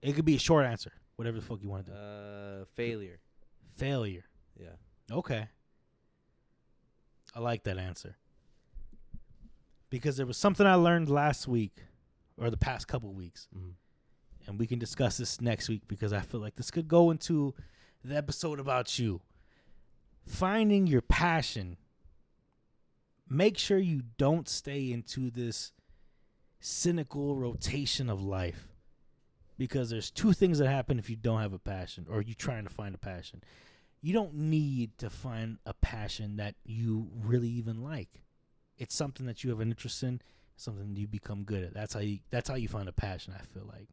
It could be a short answer. Whatever the fuck you want to do. Uh, failure. Failure. Yeah. Okay. I like that answer. Because there was something I learned last week or the past couple weeks. Mhm. And we can discuss this next week because I feel like this could go into the episode about you. Finding your passion. Make sure you don't stay into this cynical rotation of life. Because there's two things that happen if you don't have a passion or you trying to find a passion you don't need to find a passion that you really even like. It's something that you have an interest in, something you become good at. That's how you that's how you find a passion, I feel like.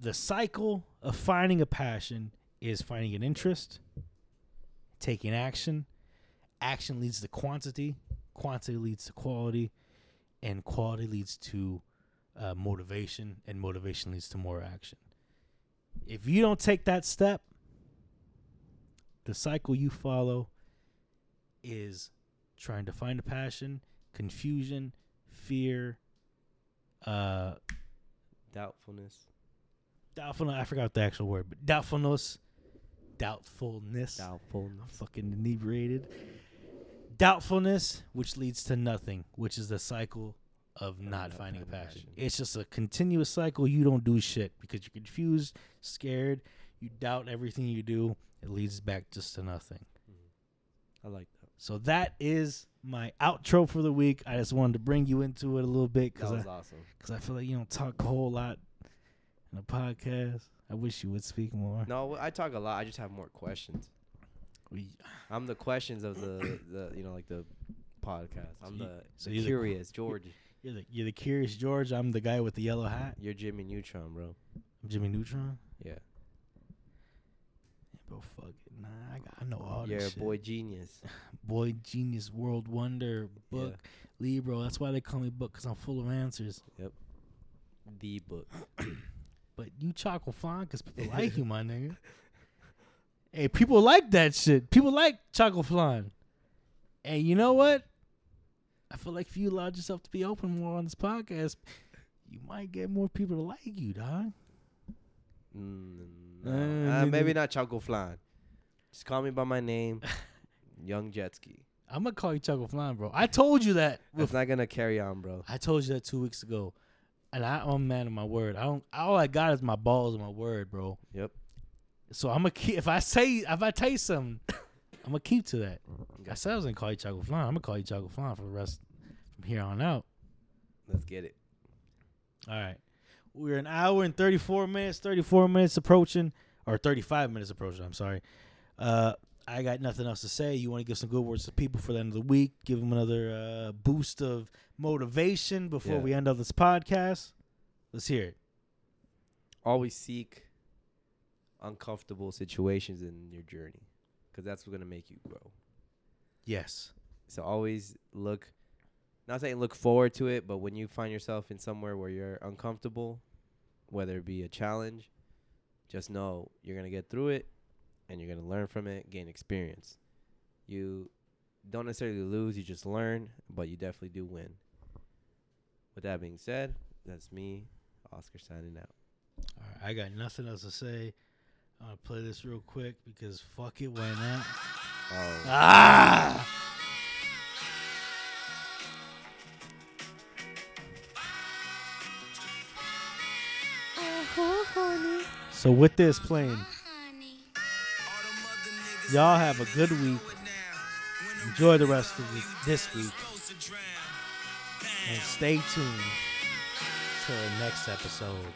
The cycle of finding a passion is finding an interest, taking action. Action leads to quantity, quantity leads to quality, and quality leads to uh, motivation, and motivation leads to more action. If you don't take that step, the cycle you follow is trying to find a passion, confusion, fear, uh, Doubtfulness. doubtfulness. I forgot the actual word, but doubtfulness, doubtfulness. Doubtfulness. I'm fucking inebriated. Doubtfulness, which leads to nothing, which is the cycle of not not finding a passion. passion. It's just a continuous cycle. You don't do shit because you're confused, scared. You doubt everything you do. It leads back just to nothing. I like that. So that is my outro for the week. I just wanted to bring you into it a little bit because I, awesome. I feel like you don't talk a whole lot in a podcast. I wish you would speak more. No, I talk a lot. I just have more questions. We, I'm the questions of the the you know like the podcast. I'm you- the, so the you're the- curious George. you're the you're the curious George. I'm the guy with the yellow hat. You're Jimmy Neutron, bro. I'm Jimmy Neutron. Yeah. Yeah, bro, fuck it. Nah, I, got, I know all You're this a shit. boy genius. Boy genius, world wonder, book, Libro. That's why they call me book because I'm full of answers. Yep. The book. But you chocolate flan because people like you, my nigga. Hey, people like that shit. People like chocolate flan. And you know what? I feel like if you allowed yourself to be open more on this podcast, you might get more people to like you, dog. Mm, no. uh, maybe- maybe not Choco Flan. Just call me by my name, Young Jet Ski. I'm gonna call you chocolate flan, bro. I told you that. It's not gonna carry on, bro. I told you that two weeks ago, and I, I'm a man of my word. I don't. All I got is my balls and my word, bro. Yep. So I'm gonna keep. If I say, if I tell you something, I'm gonna keep to that. I said I was gonna call you Choco Flan. I'm gonna call you Choco Flan for the rest from here on out. Let's get it. All right. We're an hour and 34 minutes, 34 minutes approaching, or 35 minutes approaching. I'm sorry. Uh, I got nothing else to say. You want to give some good words to people for the end of the week? Give them another uh, boost of motivation before Yeah. we end up this podcast? Let's hear it. Always seek uncomfortable situations in your journey, because that's what's gonna make you grow. Yes. So always look, not saying look forward to it, but when you find yourself in somewhere where you're uncomfortable, whether it be a challenge, just know you're gonna get through it, and you're gonna learn from it, gain experience. You don't necessarily lose, you just learn, but you definitely do win. With that being said, that's me, Oscar signing out. All right. I got nothing else to say. I'm to play this real quick because fuck it, why not? Oh, Ah! So with this playing, y'all have a good week. Enjoy the rest of the, this week, and stay tuned to the next episode